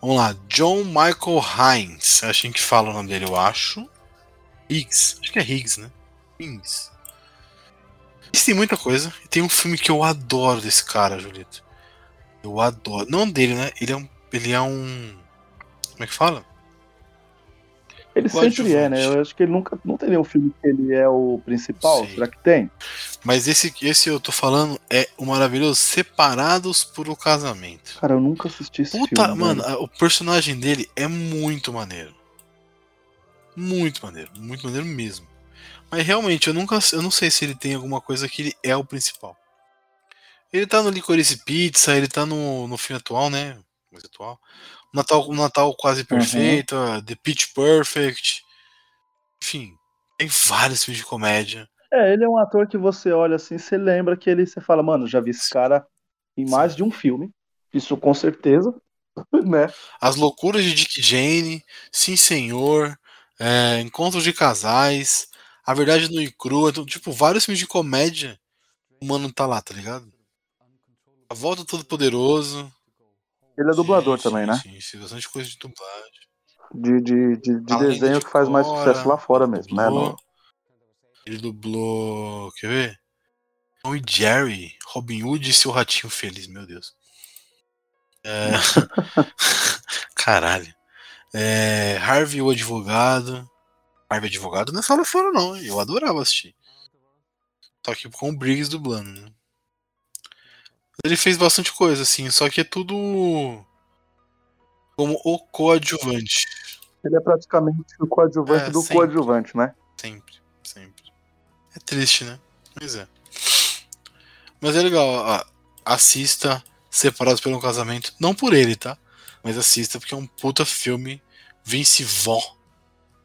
Vamos lá, John Michael Hines. É assim que fala o nome dele, eu acho. Higgs. Acho que é Higgs, né? Higgs. Isso tem muita coisa. E tem um filme que eu adoro desse cara, Julito. Eu adoro. Não dele, né? Ele é um. Ele é um. Como é que fala? Ele sempre é, né? Eu acho que ele nunca não tem nenhum filme que ele é o principal. Sei. Será que tem? Mas esse, esse eu tô falando é o maravilhoso Separados por o Casamento. Cara, eu nunca assisti esse Puta, filme. mano, a- o personagem dele é muito maneiro. Muito maneiro, muito maneiro mesmo. Mas realmente, eu nunca eu não sei se ele tem alguma coisa que ele é o principal. Ele tá no Licorice Pizza, ele tá no, no filme atual, né? Mais atual. Natal, Natal Quase Perfeito, ah, The Pitch Perfect. Enfim, tem vários filmes de comédia. É, ele é um ator que você olha assim, você lembra que ele, você fala, mano, já vi esse cara em mais de um filme. Isso com certeza, né? As Loucuras de Dick Jane, Sim Senhor, é, Encontros de Casais, A Verdade no e Crua, então, tipo, vários filmes de comédia, o mano tá lá, tá ligado? A Volta Todo Poderoso. Ele é dublador Sim, também, sim, né? Sim, sim, bastante coisa de dublagem. De, de, de, de desenho de que faz mais Cora, sucesso lá fora mesmo, né? dublou. No- Ele dublou. Quer ver? Tom e Jerry, Robin Hood e seu ratinho feliz, meu Deus. É... Caralho. É... Harvey o advogado. Harvey advogado não é só lá fora, não. Eu adorava assistir. Só que com o Briggs dublando, né? Ele fez bastante coisa, assim, só que é tudo como o coadjuvante. Ele é praticamente o coadjuvante É, do sempre. coadjuvante, né? Sempre, sempre. É triste, né? Mas é. Mas é legal, ó, assista Separados pelo Casamento, não por ele, tá? Mas assista porque é um puta filme. Vince Vaughn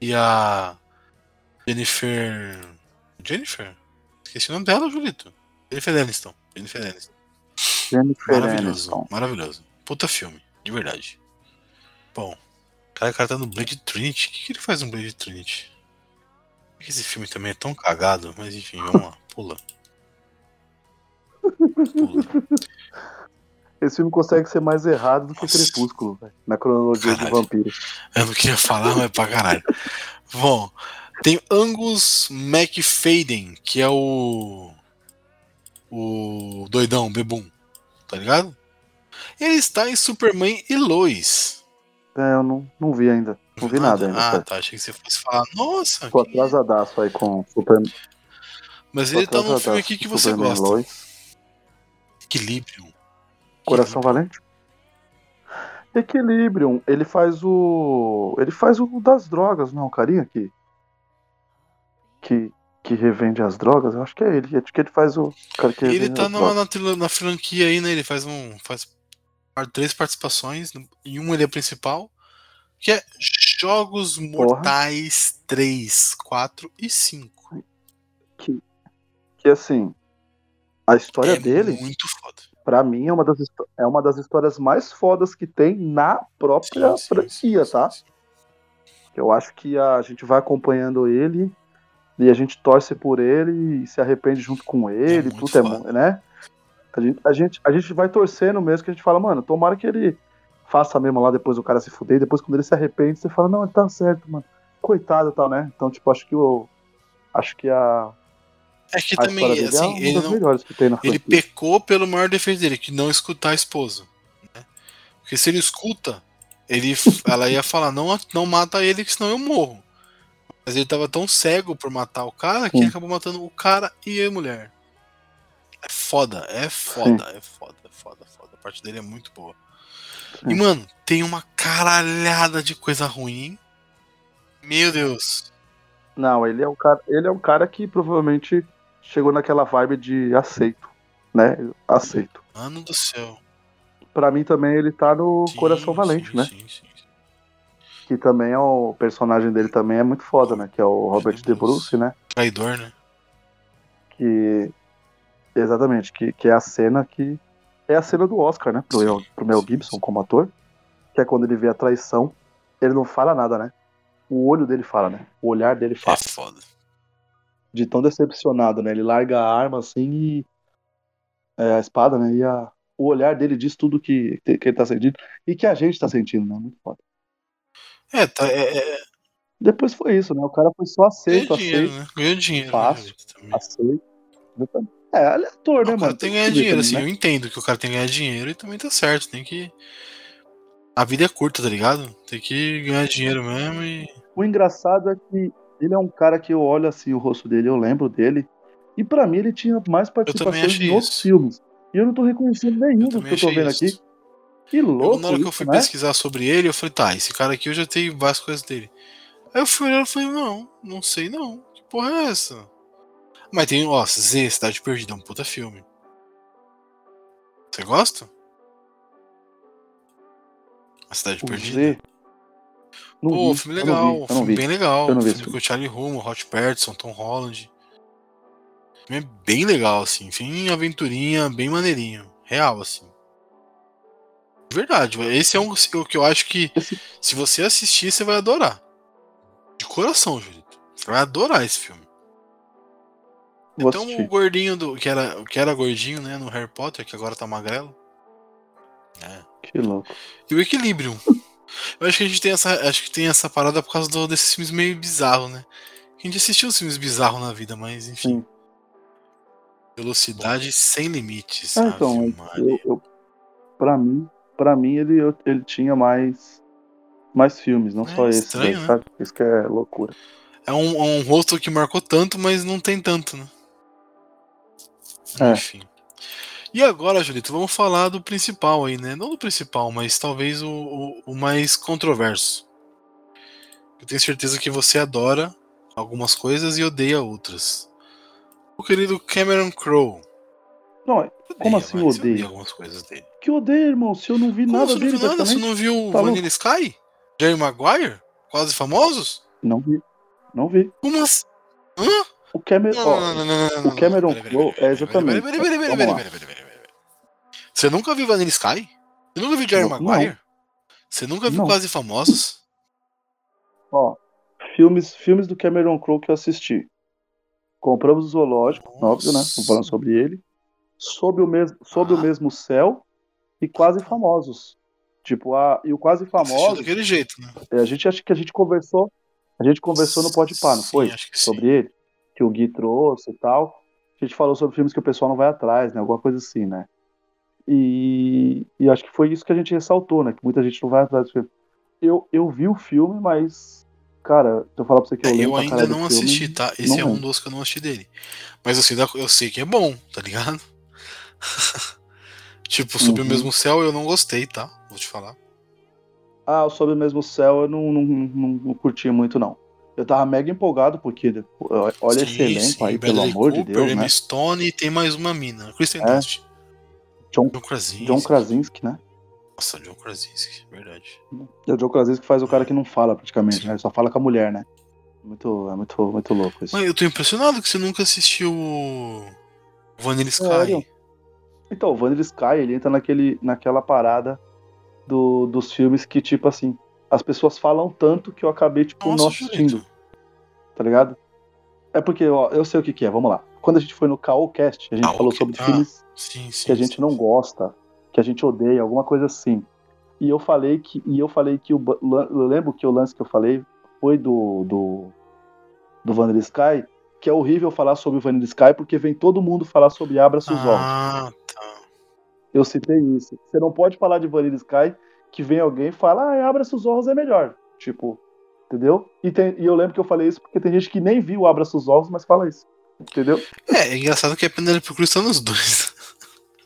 e a Jennifer. Jennifer? Esqueci o nome dela, Julito. Jennifer Aniston. Jennifer Aniston. Jennifer Maravilhoso, Aniston. maravilhoso. Puta filme, de verdade. Bom, cara, o cara tá no Blade Trinity. O que, que ele faz no Blade Trinity? Esse filme também é tão cagado, mas enfim, vamos lá, pula. Pula. Esse filme consegue ser mais errado do que Nossa. Crepúsculo, velho, na cronologia de Caralho. vampiros. Eu não queria falar, mas pra caralho. Bom, tem Angus McFadden, que é o. O doidão, bebum, tá ligado? Ele está em Superman e Lois. É, eu não, não vi ainda. Não vi nada ainda. Ah, cara. tá. Achei que você fosse falar. Nossa, quem é? atrasadaço aí com Super, mas ele tá num filme aqui que você Superman gosta. Lois. Equilibrium. Coração Valente? Equilibrium, ele faz o. Ele faz o das drogas, não, o carinha que. Que, que revende as drogas, eu acho que é ele. Acho que ele faz o. cara que Ele tá as na, na, franquia aí, né? Ele faz um. faz três participações. Em uma ele é principal. Que é Jogos Mortais 3, 4 e 5. que assim, a história é dele, muito pra mim, é uma, das, é uma das histórias mais fodas que tem na própria Sim, sim, franquia, tá? Eu acho que a gente vai acompanhando ele e a gente torce por ele e se arrepende junto com ele, muito tudo é, foda. mu- né? A gente, a, gente, a gente vai torcendo mesmo, que a gente fala, mano, tomara que ele faça mesmo lá depois o cara se fuder, e depois quando ele se arrepende, você fala, não, ele tá certo, mano. Coitado e tal, né? Então, tipo, acho que o. Acho que a, É que a também, é assim, uma ele não, ele pecou pelo maior defeito dele, que não escutar a esposa. né? Porque se ele escuta, ele, ela ia falar, não, não mata ele, que senão eu morro. Mas ele tava tão cego por matar o cara que Sim. acabou matando o cara e a mulher. É foda, é foda, é foda, é foda, é foda. A parte dele é muito boa. E, Sim. mano, tem uma caralhada de coisa ruim, hein? Meu Deus. Não, ele é um cara, ele é um cara que provavelmente chegou naquela vibe de aceito, né? Aceito. Mano do céu. Pra mim também ele tá no Sim, Coração Valente, sim, né? Sim, sim, sim. Que também é o personagem dele também é muito foda, né? Que é o Robert De Bruce, né? Traidor, né? Que exatamente, que, que é a cena que é a cena do Oscar, né? Pro, Sim, pro Mel Gibson como ator, que é quando ele vê a traição, ele não fala nada, né? O olho dele fala, né? O olhar dele É fala. foda. De tão decepcionado, né? Ele larga a arma assim e é, a espada, né? E a, o olhar dele diz tudo que, que ele tá sentindo e que a gente tá sentindo, né? Muito foda. É, tá, é, é, Depois foi isso, né? O cara foi só aceito, ganhou dinheiro, aceito, né? Ganhou dinheiro. Fácil. Né, Julito, também. aceito. É, é ator, né, o cara mano? tem que ganhar dinheiro, também, assim. né? Eu entendo que o cara tem que ganhar dinheiro e também tá certo. Tem que. A vida é curta, tá ligado? Tem que ganhar dinheiro mesmo e. O engraçado é que ele é um cara que eu olho assim o rosto dele, eu lembro dele. E pra mim ele tinha mais participações em outros isso. filmes. E eu não tô reconhecendo nenhum Eu também que eu tô vendo isso. aqui. Que Eu, louco na hora que eu isso, fui né? pesquisar sobre ele, eu falei, tá, esse cara aqui eu já tenho várias coisas dele. Aí eu fui olhando e falei, não, não sei não. Que porra é essa? Mas tem, ó, Z, Cidade Perdida, é um puta filme. Você gosta? A Cidade O Perdida? Z. Não Pô, vi, filme legal, vi, filme vi. bem legal. Eu não vi filme esse com o Charlie Hunnam, Hot Patterson, Tom Holland. Filme é bem legal, assim. Filme aventurinha, bem maneirinho. Real, assim. Verdade, esse é um que eu acho que se você assistir, você vai adorar. De coração, Julito. Você vai adorar esse filme. Vou então assistir. o gordinho do. Que era, que era gordinho, né, no Harry Potter, que agora tá magrelo. É. Que louco. E o equilíbrio. Eu acho que a gente tem essa, acho que tem essa parada por causa do- desses filmes meio bizarros, né? A gente assistiu uns filmes bizarros na vida, mas enfim. Sim. Velocidade sem limites. Ah, Ave então, Maria. eu, eu, pra mim, pra mim ele, eu- ele tinha mais, mais filmes, não É só esse, estranho, né? Isso que é loucura. É um, é um rosto que marcou tanto, mas não tem tanto, né? É. Enfim. E agora, Julito, vamos falar do principal aí, né? Não do principal, mas talvez o, o, o mais controverso. Eu tenho certeza que você adora algumas coisas e odeia outras. O querido Cameron Crowe. Não, Odeia, Como assim odeia? odeia algumas coisas dele. que odeio, irmão, se eu não vi Como nada você não dele viu nada? Você não viu Tá Vanilla Sky? Jerry Maguire? Quase famosos? Não vi. Não vi. Como assim? Hã? O Cameron. Não, não, não, não, não, o Cameron Crowe é exatamente- peraí, peraí, peraí, peraí, peraí. Você nunca viu Vanilla Sky? Você nunca viu Jerry Não, Maguire? Você nunca viu Não. Quase Famosos? Ó, filmes, filmes do Cameron Crowe que eu assisti. Compramos o zoológico, Nossa. óbvio, né? Tô falando sobre ele. Sob o, mes sob o Ah. mesmo céu e quase famosos. Tipo, a, e o quase Assistiu famoso, daquele jeito, né? a gente acha que a gente conversou. A gente conversou no Pode Pá, não Sim, foi? Sobre sim. ele. Que o Gui trouxe e tal. A gente falou sobre filmes que o pessoal não vai atrás, né? Alguma coisa assim, né? E, e acho que foi isso que a gente ressaltou, né? Que muita gente não vai atrás do filme. Eu, eu vi o filme, mas. Cara, se eu falar pra você que eu É, eu ainda não filme, assisti, tá? Esse é um dos que eu não assisti dele. Mas da- eu sei que é bom, tá ligado? tipo, Sob o Uhum. Mesmo Céu eu não gostei, tá? Vou te falar. Ah, o Sob o Mesmo Céu eu não, não, não, não curti muito, não. Eu tava mega empolgado, porque olha esse Sim, elenco sim, aí, pelo Bradley amor de Cooper, Deus, Emma né? Stone e tem mais uma mina. Kristen É. Dunst. John, John Krasinski. John Krasinski, né? Nossa, John Krasinski, verdade. É o John Krasinski que faz o cara que não fala praticamente, Sim. né? Ele só fala com a mulher, né? Muito, é muito, muito louco isso. Mas eu tô impressionado que você nunca assistiu o Vanilla Sky. Sério? Então, o Vanilla Sky, ele entra naquele, naquela parada do, dos filmes que, tipo assim, as pessoas falam tanto que eu acabei, tipo, Nossa, não assistindo, tá ligado? É porque, ó, eu sei o que que é, vamos lá. Quando a gente foi no Cast, a gente Caocast, falou sobre ah, filmes Sim, sim. que a gente sim, não gosta, que a gente odeia, alguma coisa assim. E eu falei que, e eu falei que o, eu lembro que o lance que eu falei foi do do, do Vanilla Sky, que é horrível falar sobre o Vanilla Sky porque vem todo mundo falar sobre Abra Seus Olhos. Ah, tá. Eu citei isso. Você não pode falar de Vanilla Sky que vem alguém e fala, ah, Abra Seus Olhos é melhor. Tipo, entendeu? E, tem- e eu lembro que eu falei isso porque tem gente que nem viu Abra Seus Olhos, mas fala isso. Entendeu? É, é engraçado que a Penélope Cruz tá nos dois.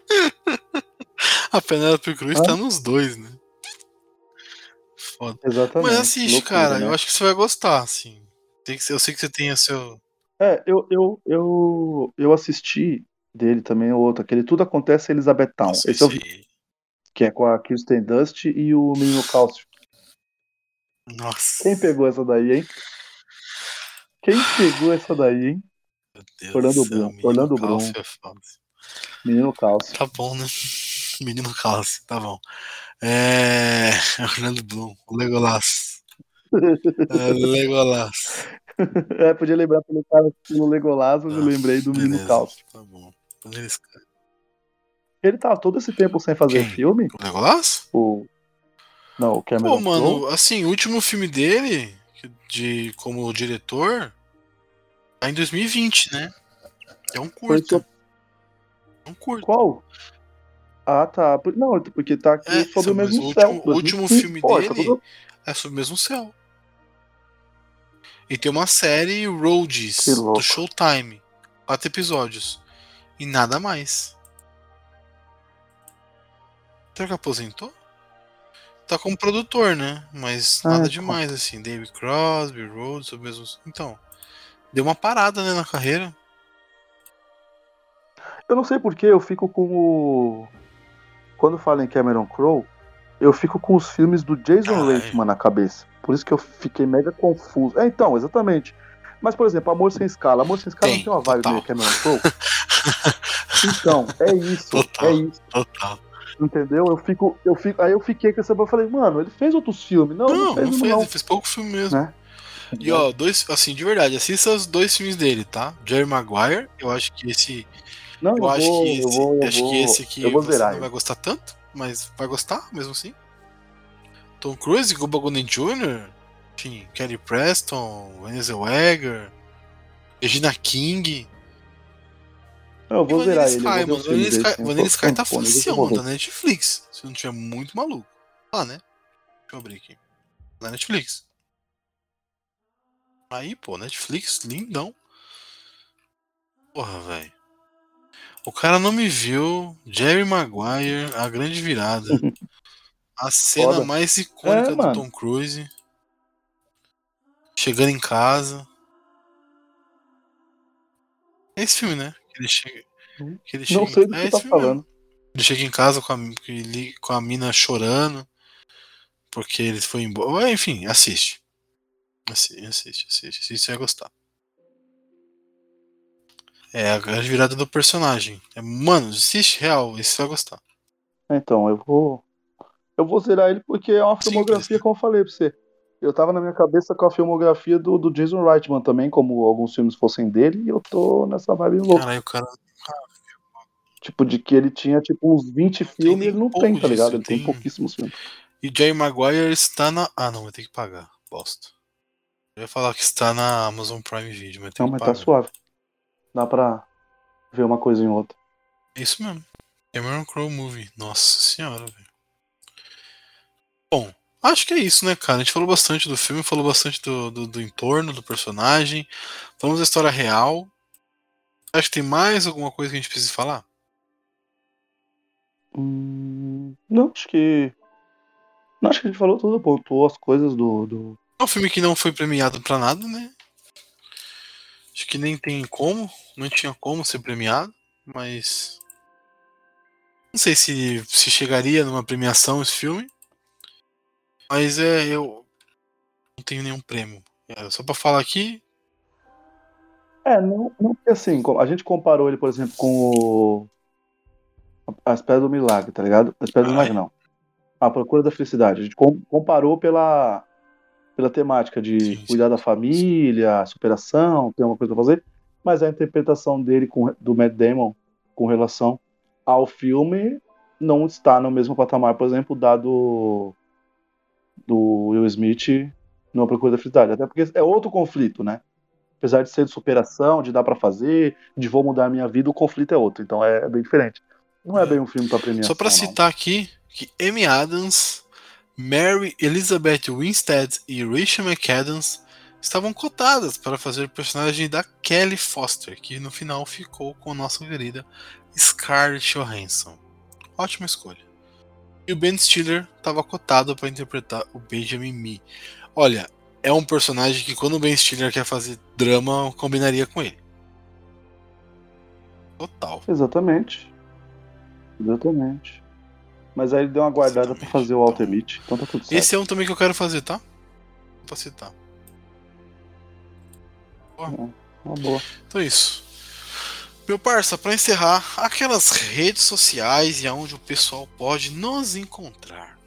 a Penélope Cruz Hã? tá nos dois, né? Foda. Exatamente. Mas assiste, Loucura, cara. né? Eu acho que você vai gostar, assim. Eu sei que você tem o seu. É, eu, eu, eu, eu assisti dele também, outro, aquele Tudo Acontece em Elizabethtown. Nossa, Esse eu vi, que é com a Kirsten Dust e o menino Cálcio. Nossa. Quem pegou essa daí, hein? Quem pegou essa daí, hein? Deus Orlando Bloom, Orlando Bloom. é. Menino Cálcio. Tá bom, né? Menino Cálcio, tá bom. É. Orlando Bloom, o Legolas. É, Legolas. é, podia lembrar pelo cara pelo Legolas, mas eu Ah, lembrei do menino beleza. Cálcio. Tá bom. Sky. Ele tá todo esse tempo sem fazer Quem? filme? O Legolas? O... Não, o Cameron Pô, mano, Crowe? assim, o último filme dele, de como diretor, tá em 2020, né? É um curta. sobre... É um curta. Qual? Ah, tá. Por- Não, porque tá aqui É, sobre o mesmo o céu. último- o último 2015. filme Pô, essa dele- É sobre o mesmo céu. E tem uma série Roads do Showtime. Quatro episódios. E nada mais. Será que aposentou? Tá como produtor, né? Mas Ah, nada então. demais, assim. David Crosby, Rhodes, o mesmo. Então. Deu uma parada, né, na carreira. Eu não sei porque eu fico com o. Quando falo em Cameron Crowe, eu fico com os filmes do Jason é. Reitman na cabeça. Por isso que eu fiquei mega confuso. É, então, exatamente. Mas, por exemplo, Amor Sem Escala. Amor Sem Escala Tem, não tem uma vibe total. meio Cameron Crowe? Então, é isso. Total. É isso. Total. Entendeu? Eu fico, eu fico. Aí eu fiquei com essa. Eu falei, mano, ele fez outros filmes. Não, não, Não, fez, não. ele fez pouco filme mesmo. Né? E ó, dois, assim, de verdade, assista os dois filmes dele, tá? Jerry Maguire, eu acho que esse. Não, Eu eu, acho vou, que esse, eu vou, eu acho vou, que esse aqui eu vou você zerar não vai gostar tanto, mas vai gostar mesmo assim. Tom Cruise, Cuba Gooding Jr., enfim, Kelly Preston, Vanessa Zellweger, Regina King. Não, eu vou Vanilla zerar Sky, ele. mano. Vanilla dele, Sky. Vanilla Sky tá facião ver. da Netflix. Se não tiver muito maluco. Lá, né? Deixa eu abrir aqui. Na Netflix. Aí, pô, Netflix, lindão. Porra, velho. O cara não me viu. Jerry Maguire, a grande virada. A cena Foda. mais icônica É, do mano. Tom Cruise. Chegando em casa. É esse filme, né? Que ele chega. Que ele Não chega- sei do é que esse tá filme mesmo. falando. Ele chega em casa com a, ele- com a mina chorando. Porque ele foi embora. Enfim, assiste. Assi- Assiste, assiste, assiste, você vai gostar. É a grande virada do personagem. É, mano, assiste real, esse você vai gostar. Então, eu vou. Eu vou zerar ele porque é uma filmografia, como eu falei pra você. Eu tava na minha cabeça com a filmografia do, do Jason Reitman também, como alguns filmes fossem dele, e eu tô nessa vibe louca. Caralho, o cara. Tipo, de que ele tinha tipo uns 20 filmes e ele não tem, tá disso, ligado? Ele tem tem- pouquíssimos filmes. E Jerry Maguire está na. Ah, não, vai ter que pagar. Bosta. Eu ia falar que está na Amazon Prime Video, mas tem Não, mas pagar. tá suave. Dá pra ver uma coisa em outra. É isso mesmo. Cameron Crowe Movie. Nossa senhora, velho. Bom, acho que é isso, né, cara? A gente falou bastante do filme, falou bastante do, do, do entorno, do personagem. Falamos da história real. Acho que tem mais alguma coisa que a gente precisa falar? Hum, não, acho que. Não, acho que a gente falou tudo, pontuou as coisas do. do... É um filme que não foi premiado pra nada, né? Acho que nem tem como, não tinha como ser premiado, mas. Não sei se, se chegaria numa premiação esse filme. Mas é. Eu não tenho nenhum prêmio. É, só pra falar aqui. É, não, não assim, a gente comparou ele, por exemplo, com o. As Pedras do Milagre, tá ligado? As Pedras do Milagre não. A Procura da Felicidade. A gente comparou pela, pela temática de sim, cuidar sim. da família, superação, tem uma coisa pra fazer. Mas a interpretação dele com, do Matt Damon com relação ao filme não está no mesmo patamar, por exemplo, dado do Will Smith numa Procura da Felicidade. Até porque é outro conflito, né? Apesar de ser de superação, de dar para fazer, de vou mudar a minha vida, o conflito é outro. Então é, é bem diferente. Não é bem um filme para premiação. Só para citar aqui que Amy Adams, Mary Elizabeth Winstead e Rachel McAdams estavam cotadas para fazer o personagem da Kelly Foster, que no final ficou com a nossa querida Scarlett Johansson. Ótima escolha. E o Ben Stiller estava cotado para interpretar o Benjamin Mee. Olha, é um personagem que quando o Ben Stiller quer fazer drama, combinaria com ele. Total. Exatamente. Exatamente. Mas aí ele deu uma guardada para fazer o Walter então, então tá tudo certo. Esse é um também que eu quero fazer, tá? Pra citar. Boa. É, uma boa. Então é isso. Meu parça, para encerrar, aquelas redes sociais e aonde o pessoal pode nos encontrar.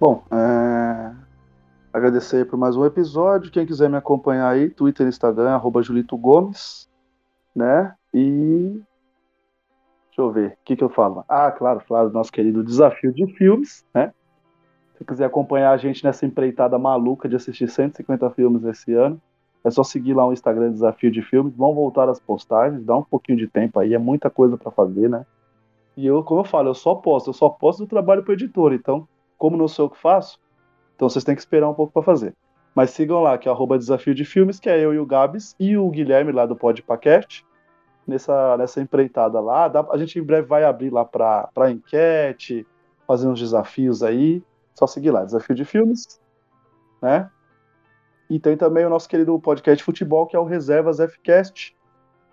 Bom, é... agradecer por mais um episódio. Quem quiser me acompanhar aí, Twitter Instagram, arroba Julito Gomes, né? E Deixa eu ver, o que, que eu falo? Ah, claro, claro, nosso querido desafio de filmes, né? Se quiser acompanhar a gente nessa empreitada maluca de assistir 150 filmes esse ano, é só seguir lá o Instagram Desafio de Filmes. Vão voltar as postagens, dá um pouquinho de tempo aí, é muita coisa para fazer, né? E eu, como eu falo, eu só posto, eu só posto do trabalho pro editor, então, como não sou eu que faço, então vocês têm que esperar um pouco para fazer. Mas sigam lá, que é arroba Desafio de Filmes, que é eu e o Gabs e o Guilherme lá do Podpacast nessa, nessa empreitada lá. A gente em breve vai abrir lá para enquete, fazer uns desafios aí. Só seguir lá, Desafio de Filmes, né? E tem também o nosso querido podcast futebol, que é o Reservas Fcast.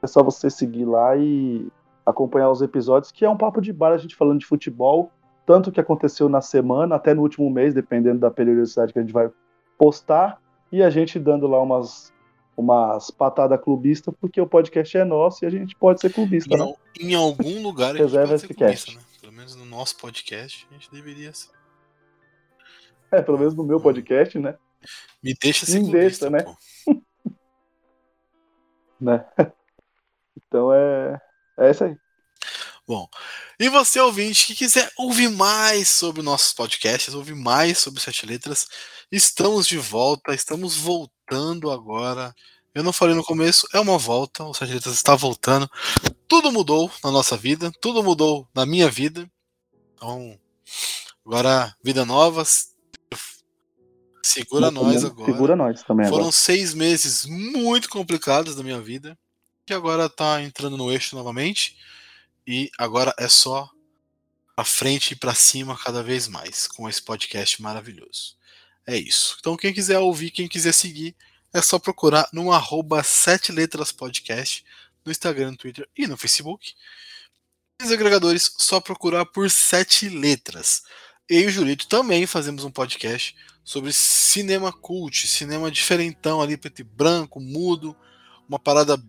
É só você seguir lá e acompanhar os episódios, que é um papo de bar, a gente falando de futebol, tanto que aconteceu na semana, até no último mês, dependendo da periodicidade que a gente vai postar, e a gente dando lá umas umas patadas clubista, porque o podcast é nosso e a gente pode ser clubista. Em, né? em algum lugar a gente Reserva pode ser clubista, né? Pelo menos no nosso podcast a gente deveria ser. É, pelo menos no meu podcast, né? Me deixa ser Me clubista, deixa, né? né? Então é, é isso aí. Bom, e você ouvinte que quiser ouvir mais sobre nossos podcasts, ouvir mais sobre Sete Letras, estamos de volta, estamos voltando agora. Eu não falei no começo, é uma volta, o Sete Letras está voltando. Tudo mudou na nossa vida, tudo mudou na minha vida. Então, agora, vida nova. Segura nós agora. Segura nós também. Foram agora. seis meses muito complicados da minha vida, que agora está entrando no eixo novamente. E agora é só para frente e para cima cada vez mais com esse podcast maravilhoso. É isso. Então quem quiser ouvir, quem quiser seguir, é só procurar no arroba sete letras podcast no Instagram, no Twitter e no Facebook. Nos agregadores, só procurar por sete letras. Eu e o Julito também fazemos um podcast sobre cinema cult, cinema diferentão ali, preto e branco, mudo, uma parada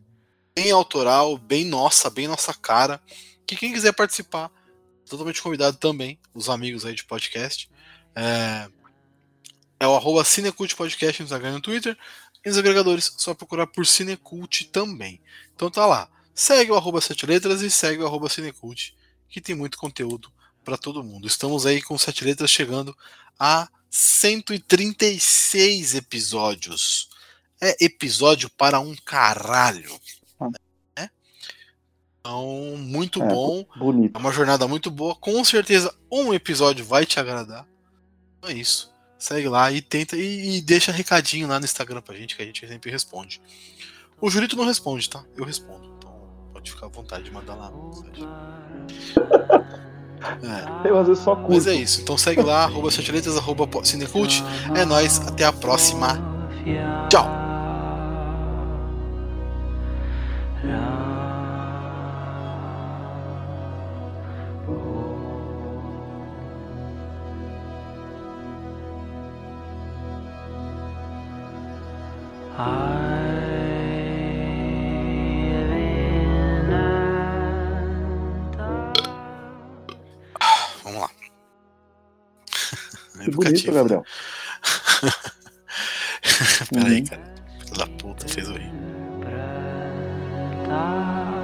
bem autoral, bem nossa, bem nossa cara. Que quem quiser participar, totalmente convidado também, os amigos aí de podcast. É, é o arroba Cinecult Podcast no Instagram e no Twitter. E nos agregadores, só procurar por Cinecult também. Então tá lá. Segue o arroba Sete Letras e segue o arroba Cinecult, que tem muito conteúdo para todo mundo. Estamos aí com Sete Letras chegando a 136 episódios. É episódio para um caralho. Então, muito é, bom. Bonito. É uma jornada muito boa. Com certeza, um episódio vai te agradar. Então é isso. Segue lá e tenta e, e deixa recadinho lá no Instagram pra gente, que a gente sempre responde. O Jurito não responde, tá? Eu respondo. Então pode ficar à vontade de mandar lá. É. Eu às vezes só curto. Mas é isso. Então segue lá, arroba sete letras, arroba cinecult. É nóis, até a próxima. Tchau! Que bonito, Gabriel. Peraí, Uhum. cara. Da puta, fez o rir. Tá